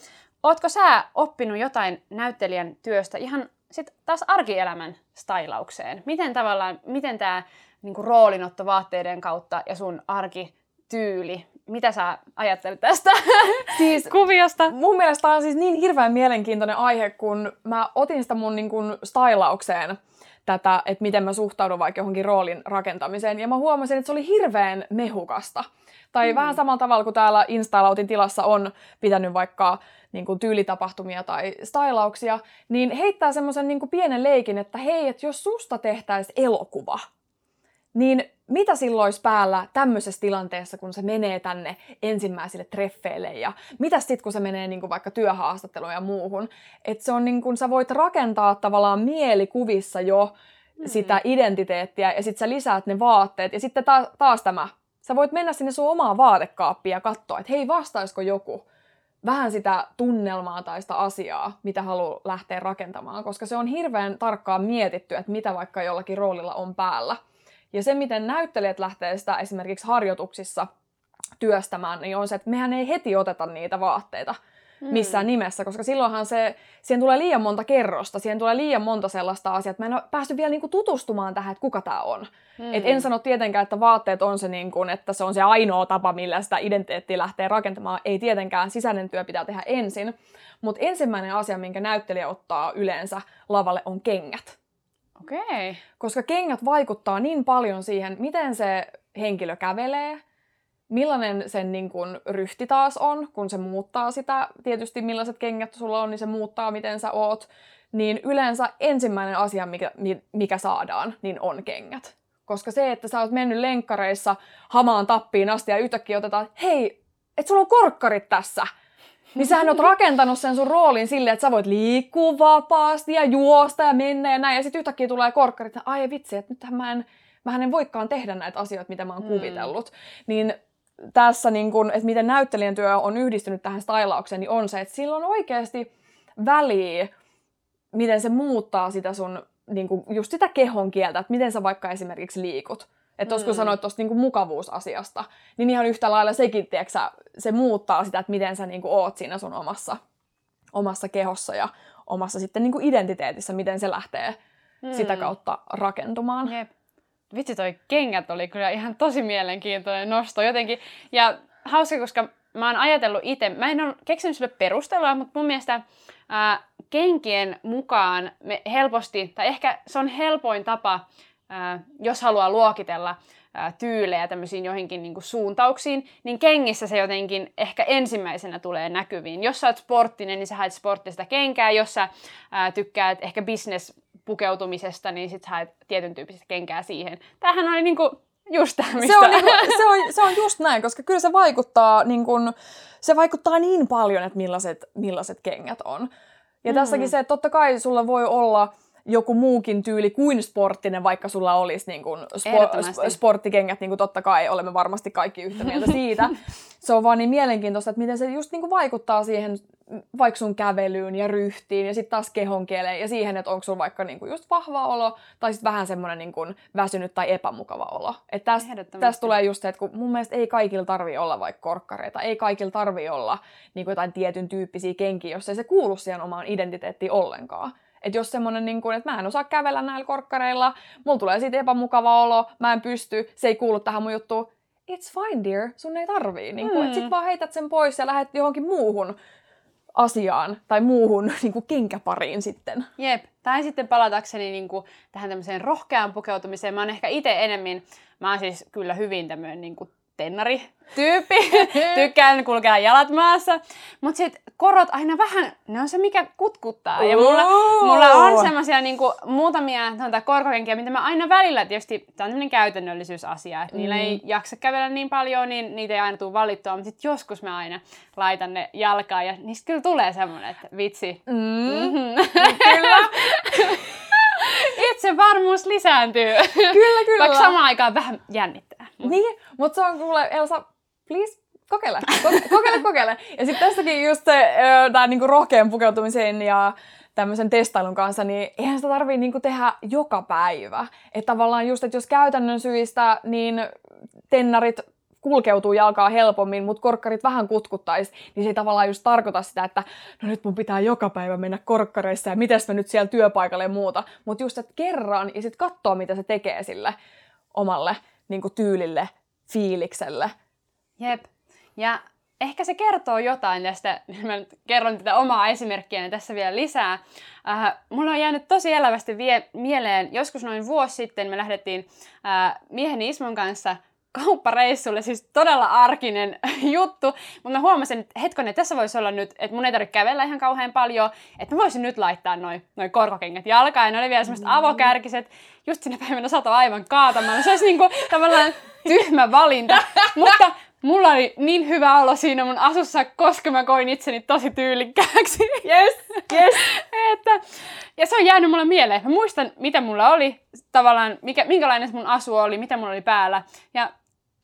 Ootko sä oppinut jotain näyttelijän työstä ihan sit taas arkielämän stylaukseen? Miten tavallaan, miten tämä niinku roolinotto vaatteiden kautta ja sun arkityyli. Mitä sä ajattelet tästä siis, kuviosta? Mun mielestä on siis niin hirveän mielenkiintoinen aihe, kun mä otin sitä mun niinku stylaukseen tätä, että miten mä suhtaudun vaikka johonkin roolin rakentamiseen. Ja mä huomasin, että se oli hirveän mehukasta. Tai mm. vähän samalla tavalla kuin täällä Instalautin tilassa on pitänyt vaikka niin kuin tyylitapahtumia tai stylauksia, niin heittää semmoisen niin pienen leikin, että hei, että jos susta tehtäisiin elokuva, niin mitä silloin olisi päällä tämmöisessä tilanteessa, kun se menee tänne ensimmäisille treffeille ja mitä sitten, kun se menee niin kuin vaikka työhaastatteluun ja muuhun. Että se on niin kuin, sä voit rakentaa tavallaan mielikuvissa jo mm-hmm. sitä identiteettiä ja sitten sä lisäät ne vaatteet ja sitten taas, taas tämä. Sä voit mennä sinne sun omaan vaatekaappiin ja katsoa, että hei vastaisiko joku vähän sitä tunnelmaa tai sitä asiaa, mitä haluaa lähteä rakentamaan, koska se on hirveän tarkkaan mietitty, että mitä vaikka jollakin roolilla on päällä. Ja se, miten näyttelijät lähtee sitä esimerkiksi harjoituksissa työstämään, niin on se, että mehän ei heti oteta niitä vaatteita missään mm. nimessä, koska silloinhan se, siihen tulee liian monta kerrosta, siihen tulee liian monta sellaista asiaa, että mä en ole päässyt vielä niinku tutustumaan tähän, että kuka tämä on. Mm. Et en sano tietenkään, että vaatteet on se, niinku, että se on se ainoa tapa, millä sitä identiteettiä lähtee rakentamaan. Ei tietenkään, sisäinen työ pitää tehdä ensin. Mutta ensimmäinen asia, minkä näyttelijä ottaa yleensä lavalle, on kengät. Okay. Koska kengät vaikuttaa niin paljon siihen, miten se henkilö kävelee, millainen sen niin kun, ryhti taas on, kun se muuttaa sitä, tietysti millaiset kengät sulla on, niin se muuttaa, miten sä oot, niin yleensä ensimmäinen asia, mikä, mikä saadaan, niin on kengät. Koska se, että sä oot mennyt lenkkareissa hamaan tappiin asti ja yhtäkkiä otetaan, hei, että sulla on korkkarit tässä, niin sähän oot rakentanut sen sun roolin silleen, että sä voit liikkua vapaasti ja juosta ja mennä ja näin. Ja sitten yhtäkkiä tulee korkkarit, että ai vitsi, että nythän mä en, mä en voikaan tehdä näitä asioita, mitä mä oon mm. kuvitellut. Niin tässä, niin kun, että miten näyttelijän työ on yhdistynyt tähän stylaukseen, niin on se, että sillä on oikeasti väliä, miten se muuttaa sitä sun, niin kun, just sitä kehon kieltä, että miten sä vaikka esimerkiksi liikut. Että mm. kun sanoit tuosta niinku mukavuusasiasta, niin ihan yhtä lailla sekin, tiiäksä, se muuttaa sitä, että miten sä niinku oot siinä sun omassa, omassa kehossa ja omassa sitten niinku identiteetissä, miten se lähtee mm. sitä kautta rakentumaan. Jep. Vitsi, toi kengät oli kyllä ihan tosi mielenkiintoinen nosto jotenkin. Ja hauska, koska mä oon ajatellut itse, mä en ole keksinyt sille perustelua, mutta mun mielestä ää, kenkien mukaan me helposti, tai ehkä se on helpoin tapa jos haluaa luokitella tyylejä tämmöisiin joihinkin niin kuin suuntauksiin, niin kengissä se jotenkin ehkä ensimmäisenä tulee näkyviin. Jos sä oot sporttinen, niin sä haet sporttista kenkää. Jos sä ää, tykkäät ehkä business pukeutumisesta, niin sit haet tietyn tyyppistä kenkää siihen. Tämähän oli niin kuin just tämä, mistä... se, on, niin kuin, se, on, se on just näin, koska kyllä se vaikuttaa, niin kuin, se vaikuttaa niin paljon, että millaiset, millaiset kengät on. Ja mm. tässäkin se, että totta kai sulla voi olla joku muukin tyyli kuin sporttinen, vaikka sulla olisi niin kuin spo- sporttikengät, niin kuin totta kai olemme varmasti kaikki yhtä mieltä siitä. se on vaan niin mielenkiintoista, että miten se just niin kuin vaikuttaa siihen vaikka sun kävelyyn ja ryhtiin ja sitten taas kehon kieleen ja siihen, että onko sulla vaikka niin kuin just vahva olo tai sitten vähän semmoinen niin väsynyt tai epämukava olo. Että tästä täst tulee just se, että kun mun mielestä ei kaikilla tarvi olla vaikka korkkareita, ei kaikilla tarvi olla niin kuin jotain tietyn tyyppisiä kenkiä, jos ei se kuulu siihen omaan identiteettiin ollenkaan. Että jos semmonen, niin kuin, että mä en osaa kävellä näillä korkkareilla, mulla tulee siitä epämukava olo, mä en pysty, se ei kuulu tähän mun juttuun. It's fine, dear. Sun ei tarvii. Niin kuin, mm. sit vaan heität sen pois ja lähdet johonkin muuhun asiaan tai muuhun niin kuin kinkäpariin sitten. Jep. Tai sitten palatakseni niin kuin, tähän tämmöiseen rohkeaan pukeutumiseen. Mä oon ehkä itse enemmän, mä oon siis kyllä hyvin tämmöinen niin kuin tennari tyyppi. Tykkään kulkea jalat maassa. Mutta sitten korot aina vähän, ne on se mikä kutkuttaa. Ja mulla, mulla on semmoisia niinku, muutamia korkokenkiä, mitä mä aina välillä, tietysti tämä on tämmöinen käytännöllisyysasia, että mm. niillä ei mm. jaksa kävellä niin paljon, niin niitä ei aina tule valittua, mutta sitten joskus mä aina laitan ne jalkaan ja niistä kyllä tulee semmoinen, että vitsi. Mm. Mm-hmm. Kyllä. Itsevarmuus lisääntyy. Kyllä, kyllä. Vaikka samaan aikaan vähän jännittää. Niin, mutta se on kuule, Elsa, please, kokeile, kokeile, kokeile. Ja sitten tässäkin just se, tämä niinku rohkean pukeutumisen ja tämmöisen testailun kanssa, niin eihän sitä tarvii niinku tehdä joka päivä. Että tavallaan just, että jos käytännön syistä, niin tennarit kulkeutuu jalkaa helpommin, mutta korkkarit vähän kutkuttaisi, niin se ei tavallaan just tarkoita sitä, että no nyt mun pitää joka päivä mennä korkkareissa ja mitäs mä nyt siellä työpaikalle ja muuta. Mutta just, että kerran ja sitten katsoo, mitä se tekee sille omalle niin tyylille, fiilikselle. Jep. Ja ehkä se kertoo jotain tästä, mä kerron tätä omaa esimerkkiäni tässä vielä lisää. Äh, mulla on jäänyt tosi elävästi vie- mieleen, joskus noin vuosi sitten me lähdettiin äh, mieheni Ismon kanssa kauppareissulle, siis todella arkinen juttu, mutta mä huomasin, että hetkonen, tässä voisi olla nyt, että mun ei tarvitse kävellä ihan kauhean paljon, että mä voisin nyt laittaa noin noi korkokengät jalkaan, ja ne oli vielä semmoiset mm. avokärkiset, just sinä päivänä sato aivan kaatamalla, se olisi niinku tavallaan tyhmä valinta, mutta mulla oli niin hyvä olo siinä mun asussa, koska mä koin itseni tosi tyylikkääksi. Yes, yes. että, ja se on jäänyt mulle mieleen. Mä muistan, mitä mulla oli, tavallaan, mikä, minkälainen mun asu oli, mitä mulla oli päällä. Ja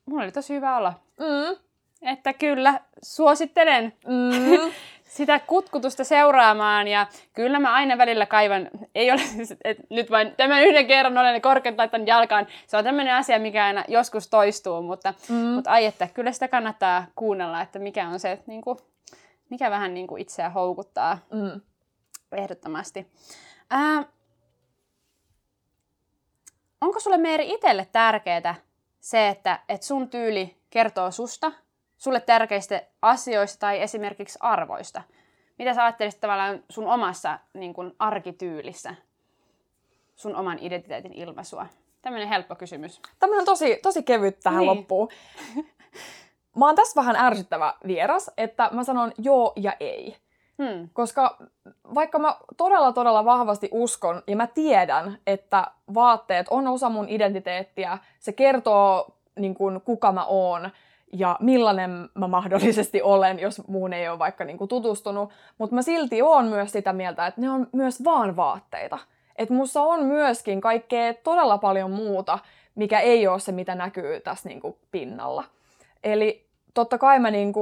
mulla oli tosi hyvä olla. Mm. Että kyllä, suosittelen. Mm. sitä kutkutusta seuraamaan ja kyllä mä aina välillä kaivan, ei ole että nyt vain tämän yhden kerran olen ne korkeat laittanut jalkaan, se on tämmöinen asia, mikä aina joskus toistuu, mutta, mm. mutta ai että kyllä sitä kannattaa kuunnella, että mikä on se, niin kuin, mikä vähän niin kuin itseä houkuttaa mm. ehdottomasti. Ää, onko sulle Meeri itselle tärkeää se, että, että sun tyyli kertoo susta sulle tärkeistä asioista tai esimerkiksi arvoista? Mitä sä ajattelisit tavallaan sun omassa niin kun, arkityylissä, sun oman identiteetin ilmaisua? Tämmöinen helppo kysymys. Tämmöinen tosi, tosi kevyt tähän niin. loppuun. Mä oon tässä vähän ärsyttävä vieras, että mä sanon joo ja ei. Hmm. Koska vaikka mä todella todella vahvasti uskon ja mä tiedän, että vaatteet on osa mun identiteettiä, se kertoo niin kun, kuka mä oon, ja millainen mä mahdollisesti olen, jos muun ei ole vaikka niinku tutustunut. Mutta mä silti oon myös sitä mieltä, että ne on myös vaan vaatteita. Että mussa on myöskin kaikkea todella paljon muuta, mikä ei ole se, mitä näkyy tässä niinku pinnalla. Eli totta kai mä niinku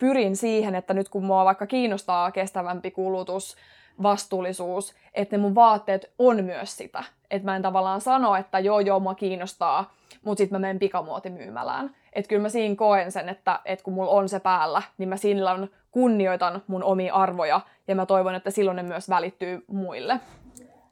pyrin siihen, että nyt kun mua vaikka kiinnostaa kestävämpi kulutus, vastuullisuus, että ne mun vaatteet on myös sitä. Että mä en tavallaan sano, että joo joo mua kiinnostaa, mutta sitten mä menen pikamuotimyymälään. Että kyllä mä siinä koen sen, että, että kun mulla on se päällä, niin mä siinä kunnioitan mun omia arvoja ja mä toivon, että silloin ne myös välittyy muille.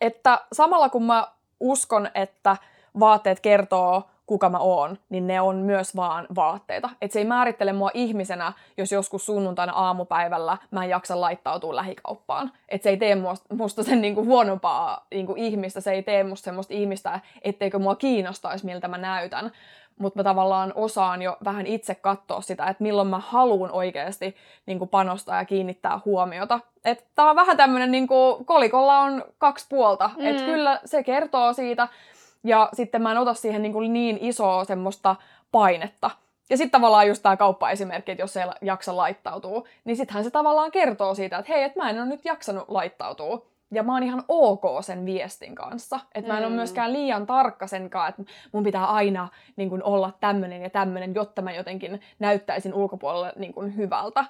Että samalla kun mä uskon, että vaatteet kertoo kuka mä oon, niin ne on myös vaan vaatteita. Et se ei määrittele mua ihmisenä, jos joskus sunnuntaina aamupäivällä mä en jaksa laittautua lähikauppaan. Et se ei tee musta sen niinku huonompaa niinku ihmistä, se ei tee musta semmoista ihmistä, etteikö mua kiinnostaisi, miltä mä näytän. Mutta mä tavallaan osaan jo vähän itse katsoa sitä, että milloin mä haluan oikeasti niinku panostaa ja kiinnittää huomiota. Että tää on vähän tämmöinen, niinku, kolikolla on kaksi puolta. Mm. Että kyllä se kertoo siitä, ja sitten mä en ota siihen niin, kuin niin isoa semmoista painetta. Ja sitten tavallaan just tämä kauppaesimerkki, että jos ei jaksa laittautua, niin sittenhän se tavallaan kertoo siitä, että hei, että mä en ole nyt jaksanut laittautua. Ja mä oon ihan ok sen viestin kanssa. Että mä en ole mm. myöskään liian tarkka sen kanssa, että mun pitää aina niin kun, olla tämmöinen ja tämmöinen, jotta mä jotenkin näyttäisin ulkopuolelle niin kun, hyvältä.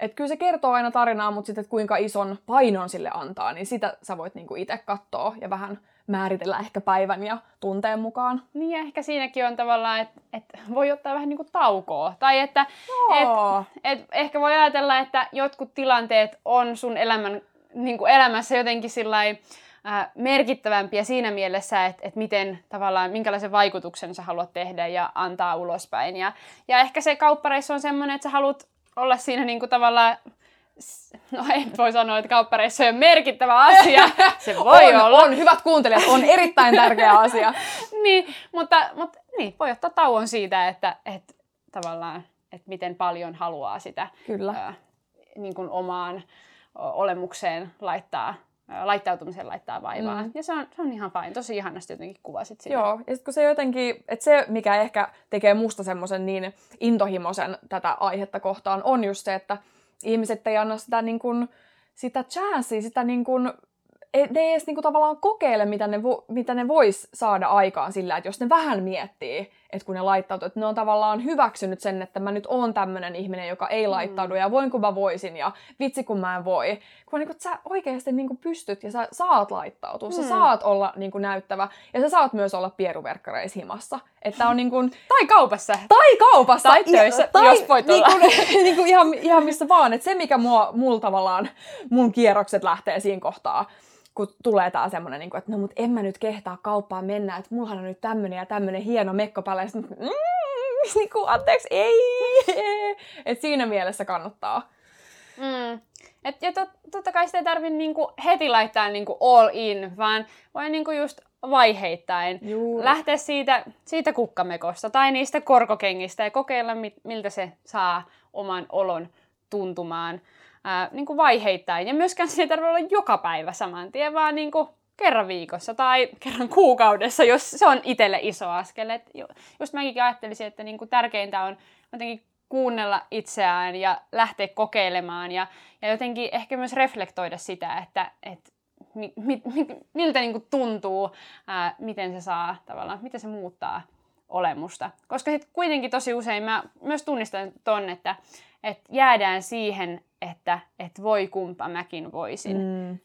Että kyllä se kertoo aina tarinaa, mutta sitten kuinka ison painon sille antaa, niin sitä sä voit niin itse katsoa ja vähän määritellä ehkä päivän ja tunteen mukaan. Niin ja ehkä siinäkin on tavallaan, että et voi ottaa vähän niin kuin taukoa. Tai että et, et ehkä voi ajatella, että jotkut tilanteet on sun elämän niin kuin elämässä jotenkin sillai, äh, merkittävämpiä siinä mielessä, että, että miten tavallaan, minkälaisen vaikutuksen sä haluat tehdä ja antaa ulospäin. Ja, ja ehkä se kauppareissu on semmoinen, että sä haluat olla siinä niin kuin tavallaan No en voi sanoa, että kauppareissu on merkittävä asia. Se voi on, olla. On, hyvät kuuntelijat, on erittäin tärkeä asia. niin, mutta, mutta niin, voi ottaa tauon siitä, että, että tavallaan, että miten paljon haluaa sitä Kyllä. Ää, niin kuin omaan olemukseen laittaa laittautumisen laittaa vaivaa. Mm. Ja se on, se on ihan fine. Tosi ihanasti jotenkin kuvasit sitä. Joo, ja sit kun se jotenkin, että se mikä ehkä tekee musta semmoisen niin intohimoisen tätä aihetta kohtaan, on just se, että ihmiset ei anna sitä, niin kuin, sitä chancea, sitä niin kuin, ne ei edes niin kuin, tavallaan kokeile, mitä ne, vo, mitä ne vois saada aikaan sillä, että jos ne vähän miettii, että kun ne laittautuu, että ne on tavallaan hyväksynyt sen, että mä nyt oon tämmönen ihminen, joka ei mm. laittaudu ja voin kun mä voisin ja vitsi kun mä en voi. Kun niin kuin, sä oikeasti niin kuin pystyt ja sä saat laittautua, mm. sä saat olla niin kuin näyttävä ja sä saat myös olla pieruverkkareissa himassa. Että on niin kuin, tai kaupassa. Tai kaupassa. Tai töissä, tai, jos voit niin kuin, niin kuin ihan, ihan missä vaan. Että se mikä mua, mulla tavallaan, mun kierrokset lähtee siinä kohtaa, kun tulee tää semmonen, niin että no mut en mä nyt kehtaa kauppaan mennä, että mullahan on nyt tämmönen ja tämmönen hieno mekko päällä, ja sit, mm, niin kuin, anteeksi, ei. Et siinä mielessä kannattaa. Mm. Et, ja tot, totta kai sitä ei tarvitse niinku heti laittaa niinku all in, vaan voi niinku just vaiheittain Juu. lähteä siitä, siitä kukkamekosta tai niistä korkokengistä ja kokeilla, miltä se saa oman olon tuntumaan ää, niin kuin vaiheittain. Ja myöskään se ei tarvitse olla joka päivä saman tien, vaan niin kuin kerran viikossa tai kerran kuukaudessa, jos se on itselle iso askel. Et just mäkin ajattelisin, että niin kuin tärkeintä on jotenkin kuunnella itseään ja lähteä kokeilemaan ja, ja jotenkin ehkä myös reflektoida sitä, että, että mi, mi, mi, miltä niin kuin tuntuu, ää, miten se saa tavallaan, miten se muuttaa olemusta. Koska sitten kuitenkin tosi usein mä myös tunnistan ton, että, että jäädään siihen, että et voi kumpa mäkin voisin. Mm.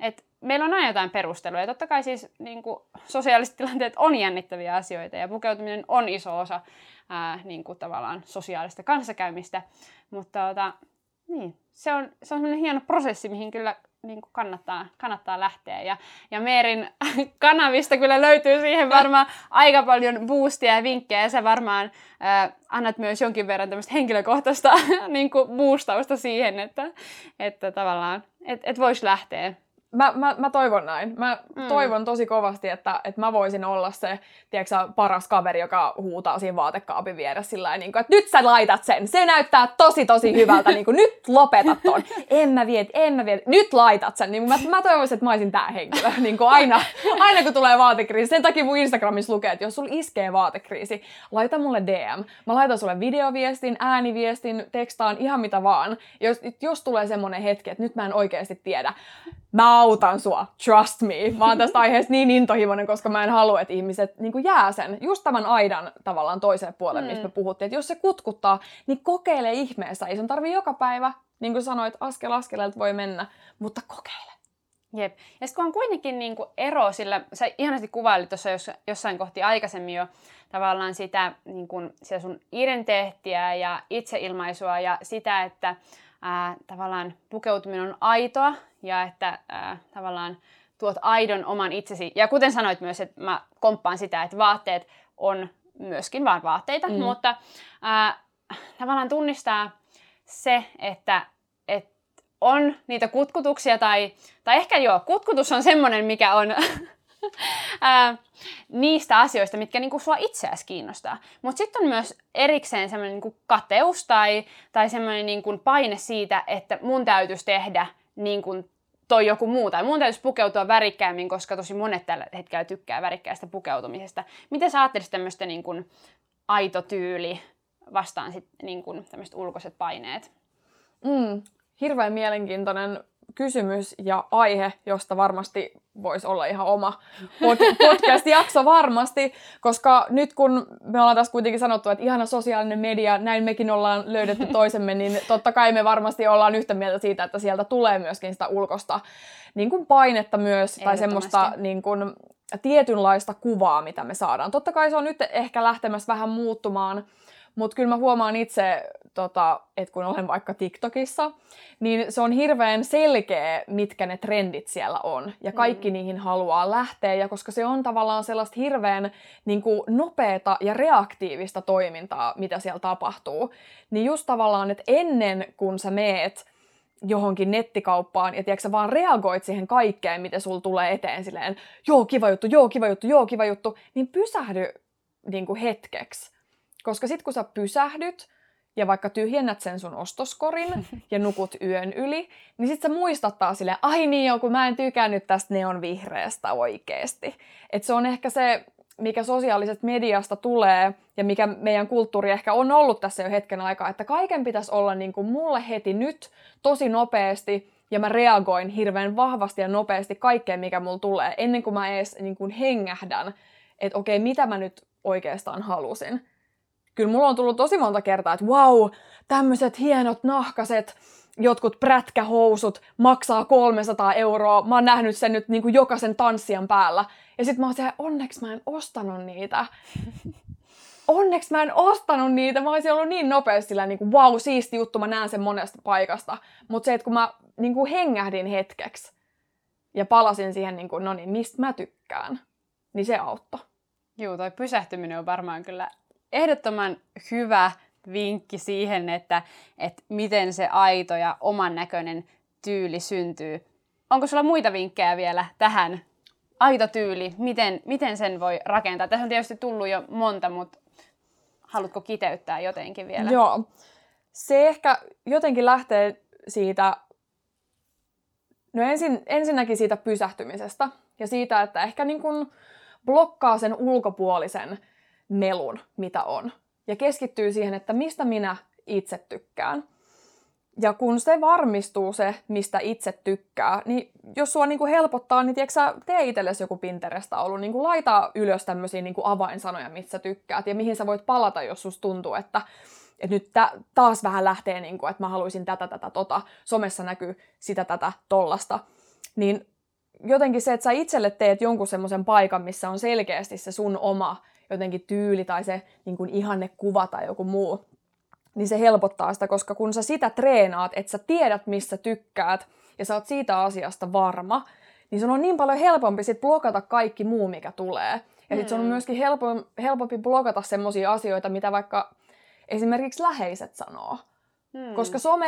Et meillä on aina jotain perusteluja. Totta kai siis niin kuin, sosiaaliset tilanteet on jännittäviä asioita ja pukeutuminen on iso osa ää, niin kuin, tavallaan sosiaalista kanssakäymistä. Mutta tota, niin, se on, se on hieno prosessi, mihin kyllä niin kuin kannattaa, kannattaa lähteä. Ja, ja Meerin kanavista kyllä löytyy siihen varmaan aika paljon boostia ja vinkkejä. Ja sä varmaan äh, annat myös jonkin verran tämmöistä henkilökohtaista niin kuin boostausta siihen, että, että tavallaan et, et voisi lähteä Mä, mä, mä toivon näin. Mä mm. toivon tosi kovasti, että, että mä voisin olla se tiedätkö, paras kaveri, joka huutaa siinä vaatekaapin vieressä sillä niin kuin, että nyt sä laitat sen. Se näyttää tosi tosi hyvältä. niin kuin, nyt lopetat ton. En mä viet, en mä viet. Nyt laitat sen. Niin mä, mä toivoisin, että mä olisin tää henkilö. Niin kuin aina, aina kun tulee vaatekriisi. Sen takia mun Instagramissa lukee, että jos sulla iskee vaatekriisi, laita mulle DM. Mä laitan sulle videoviestin, ääniviestin, tekstaan, ihan mitä vaan. Jos, jos tulee semmonen hetki, että nyt mä en oikeasti tiedä. Mä autan sua, trust me. Mä oon tästä aiheesta niin intohimoinen, koska mä en halua, että ihmiset niin jää sen, just tämän aidan tavallaan toiselle puolelle, mm. mistä me puhuttiin. Että jos se kutkuttaa, niin kokeile ihmeessä. Ei sen tarvi joka päivä, niin kuin sanoit, askel askeleelta voi mennä, mutta kokeile. Jep. Ja sitten kun on kuitenkin niin kuin ero, sillä sä ihanasti kuvailit tuossa jossain kohti aikaisemmin jo tavallaan sitä, niin kuin, sitä sun identiteettiä ja itseilmaisua ja sitä, että ää, tavallaan pukeutuminen on aitoa ja että ää, tavallaan tuot aidon oman itsesi. Ja kuten sanoit myös, että mä komppaan sitä, että vaatteet on myöskin vaan vaatteita, mm. mutta ää, tavallaan tunnistaa se, että et on niitä kutkutuksia tai, tai ehkä joo, kutkutus on semmoinen, mikä on ää, niistä asioista, mitkä niinku sua itseäsi kiinnostaa. Mutta sitten on myös erikseen semmoinen niinku kateus tai, tai semmoinen niinku paine siitä, että mun täytyisi tehdä niin kuin toi joku muu, tai mun täytyisi pukeutua värikkäämmin, koska tosi monet tällä hetkellä tykkää värikkäästä pukeutumisesta. Miten sä ajattelisit tämmöistä niin kuin aito tyyli vastaan sit niin kuin tämmöiset ulkoiset paineet? Mm, hirveän mielenkiintoinen kysymys ja aihe, josta varmasti voisi olla ihan oma podcast-jakso varmasti, koska nyt kun me ollaan tässä kuitenkin sanottu, että ihana sosiaalinen media, näin mekin ollaan löydetty toisemme, niin totta kai me varmasti ollaan yhtä mieltä siitä, että sieltä tulee myöskin sitä ulkosta niin kuin painetta myös, tai semmoista niin kuin, tietynlaista kuvaa, mitä me saadaan. Totta kai se on nyt ehkä lähtemässä vähän muuttumaan, Mutta kyllä mä huomaan itse, tota, että kun olen vaikka TikTokissa, niin se on hirveän selkeä, mitkä ne trendit siellä on. Ja kaikki mm. niihin haluaa lähteä. Ja koska se on tavallaan sellaista hirveän niin kuin, nopeata ja reaktiivista toimintaa, mitä siellä tapahtuu, niin just tavallaan, että ennen kuin sä meet johonkin nettikauppaan ja tiedätkö, vaan reagoit siihen kaikkeen, mitä sul tulee eteen silleen, joo, kiva juttu, joo, kiva juttu, joo, kiva juttu, niin pysähdy niin kuin hetkeksi. Koska sit kun sä pysähdyt ja vaikka tyhjennät sen sun ostoskorin ja nukut yön yli, niin sit sä muistat taas silleen, ai niin joo, kun mä en tykännyt tästä neon vihreästä oikeesti. Et se on ehkä se mikä sosiaalisesta mediasta tulee ja mikä meidän kulttuuri ehkä on ollut tässä jo hetken aikaa, että kaiken pitäisi olla niin kuin mulle heti nyt tosi nopeasti ja mä reagoin hirveän vahvasti ja nopeasti kaikkeen, mikä mulla tulee, ennen kuin mä edes niin kuin hengähdän, että okei, mitä mä nyt oikeastaan halusin. Kyllä mulla on tullut tosi monta kertaa, että wow, tämmöiset hienot nahkaset, jotkut prätkähousut maksaa 300 euroa. Mä oon nähnyt sen nyt niin kuin jokaisen tanssijan päällä. Ja sit mä oon se, onneksi mä en ostanut niitä. Onneksi mä en ostanut niitä. Mä olisin ollut niin nopeasti sillä niin kuin, wow, siisti juttu, mä näen sen monesta paikasta. Mutta se, että kun mä niin kuin hengähdin hetkeksi ja palasin siihen, niin kuin, no niin, mistä mä tykkään, niin se auttoi. Joo, toi pysähtyminen on varmaan kyllä ehdottoman hyvä vinkki siihen, että, että miten se aito ja oman näköinen tyyli syntyy. Onko sulla muita vinkkejä vielä tähän? Aito tyyli, miten, miten sen voi rakentaa? Tässä on tietysti tullut jo monta, mutta haluatko kiteyttää jotenkin vielä? Joo. Se ehkä jotenkin lähtee siitä, no ensin, ensinnäkin siitä pysähtymisestä ja siitä, että ehkä niin kuin blokkaa sen ulkopuolisen melun, mitä on ja keskittyy siihen, että mistä minä itse tykkään. Ja kun se varmistuu se, mistä itse tykkää, niin jos sua niinku helpottaa, niin tiedätkö sä, tee itsellesi joku Pinteresta ollut, niinku laita ylös tämmöisiä niinku avainsanoja, mistä tykkäät ja mihin sä voit palata, jos susta tuntuu, että, että nyt taas vähän lähtee, niinku, että mä haluaisin tätä, tätä, tota, somessa näkyy sitä, tätä, tollasta. Niin jotenkin se, että sä itselle teet jonkun semmoisen paikan, missä on selkeästi se sun oma jotenkin tyyli tai se niin kuin kuva tai joku muu, niin se helpottaa sitä, koska kun sä sitä treenaat, että sä tiedät, missä tykkäät, ja sä oot siitä asiasta varma, niin sun on niin paljon helpompi sit blokata kaikki muu, mikä tulee. Ja sit sun on mm. myöskin helpompi, helpompi blokata semmoisia asioita, mitä vaikka esimerkiksi läheiset sanoo. Hmm. Koska some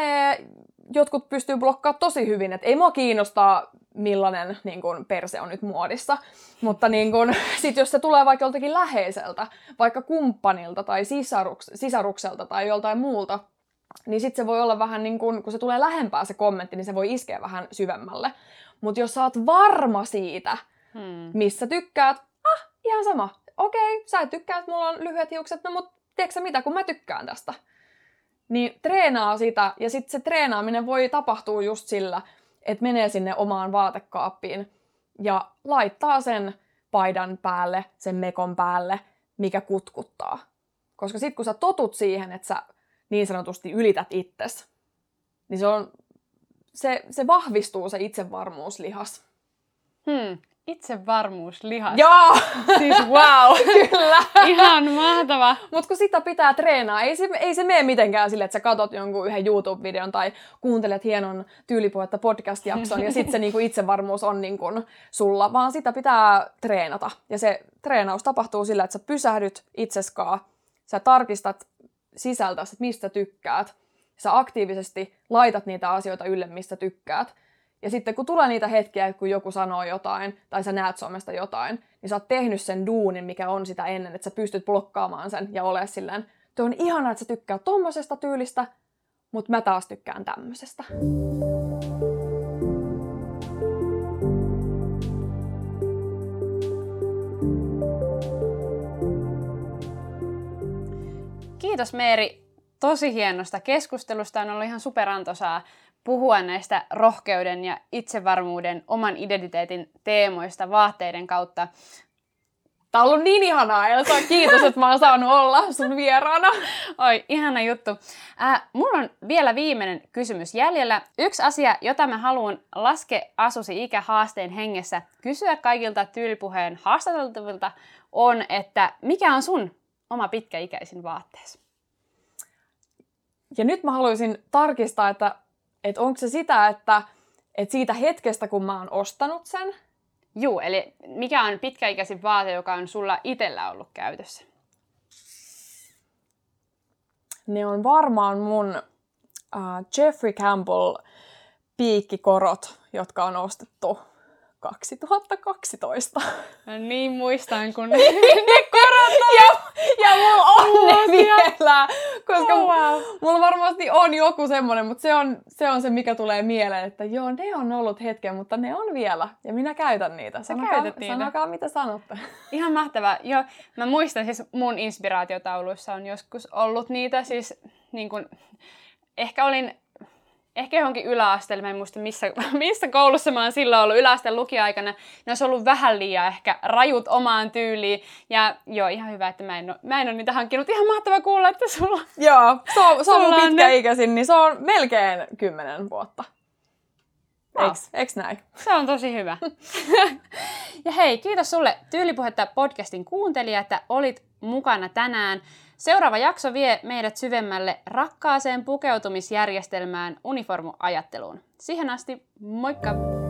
jotkut pystyy blokkaamaan tosi hyvin, että ei mua kiinnostaa millainen niin kun, perse on nyt muodissa. Mutta niin kun, sit jos se tulee vaikka joltakin läheiseltä, vaikka kumppanilta tai sisaruks, sisarukselta tai joltain muulta, niin sitten se voi olla vähän niin kun, kun se tulee lähempää se kommentti, niin se voi iskeä vähän syvemmälle. Mutta jos sä oot varma siitä, hmm. missä tykkäät, ah, ihan sama. Okei, sä et tykkää, että mulla on lyhyet hiukset, no mut tiedätkö mitä, kun mä tykkään tästä niin treenaa sitä, ja sitten se treenaaminen voi tapahtua just sillä, että menee sinne omaan vaatekaappiin ja laittaa sen paidan päälle, sen mekon päälle, mikä kutkuttaa. Koska sitten kun sä totut siihen, että sä niin sanotusti ylität itses, niin se, on, se, se vahvistuu se itsevarmuuslihas. Hmm. Itsevarmuuslihas. Joo! Siis wow! Kyllä! Ihan mahtava! Mutta kun sitä pitää treenaa, ei se, ei se mene mitenkään sille, että sä katot jonkun yhden YouTube-videon tai kuuntelet hienon tyylipuhetta podcast-jakson ja sitten se niinku itsevarmuus on niinku sulla, vaan sitä pitää treenata. Ja se treenaus tapahtuu sillä, että sä pysähdyt itseskaa, sä tarkistat sisältä, että mistä tykkäät, sä aktiivisesti laitat niitä asioita ylle, mistä tykkäät, ja sitten kun tulee niitä hetkiä, kun joku sanoo jotain, tai sä näet somesta jotain, niin sä oot tehnyt sen duunin, mikä on sitä ennen, että sä pystyt blokkaamaan sen ja ole silleen, tuo on ihanaa, että sä tykkää tommosesta tyylistä, mutta mä taas tykkään tämmöisestä. Kiitos Meeri tosi hienosta keskustelusta. On ollut ihan superantoisaa puhua näistä rohkeuden ja itsevarmuuden, oman identiteetin teemoista vaatteiden kautta. Tämä on ollut niin ihanaa, Elsa. Kiitos, että mä oon saanut olla sun vieraana. Oi, ihana juttu. Äh, mulla on vielä viimeinen kysymys jäljellä. Yksi asia, jota mä haluan laske asusi ikähaasteen hengessä kysyä kaikilta tyylipuheen haastateltavilta, on, että mikä on sun oma pitkäikäisin vaatteesi? ja nyt mä haluaisin tarkistaa, että, että onko se sitä, että, että siitä hetkestä, kun mä oon ostanut sen, Juu, eli mikä on pitkäikäisin vaate, joka on sulla itsellä ollut käytössä? ne on varmaan mun uh, Jeffrey Campbell piikkikorot, jotka on ostettu 2012. No niin, muistan, kun ne korot ja, ja mulla on ne vielä, koska oh, wow. mulla varmasti on joku semmonen, mutta se on, se on se, mikä tulee mieleen, että joo, ne on ollut hetken, mutta ne on vielä, ja minä käytän niitä. Sanokaa, niitä. sanokaa mitä sanotte. Ihan mahtavaa. Joo, mä muistan siis mun inspiraatiotauluissa on joskus ollut niitä, siis niin kun, ehkä olin ehkä johonkin yläasteelle, mä en muista missä, missä koulussa mä oon silloin ollut yläasteen lukiaikana, ne olisi ollut vähän liian ehkä rajut omaan tyyliin. Ja joo, ihan hyvä, että mä en, ole, mä en ole niitä hankkinut. Ihan mahtava kuulla, että sulla Joo, se on, se on mun pitkäikäisin, niin se on melkein kymmenen vuotta. Wow. Eiks, eiks näin? Se on tosi hyvä. ja hei, kiitos sulle Tyylipuhetta podcastin kuuntelija, että olit mukana tänään. Seuraava jakso vie meidät syvemmälle rakkaaseen pukeutumisjärjestelmään uniformuajatteluun. Siihen asti, moikka!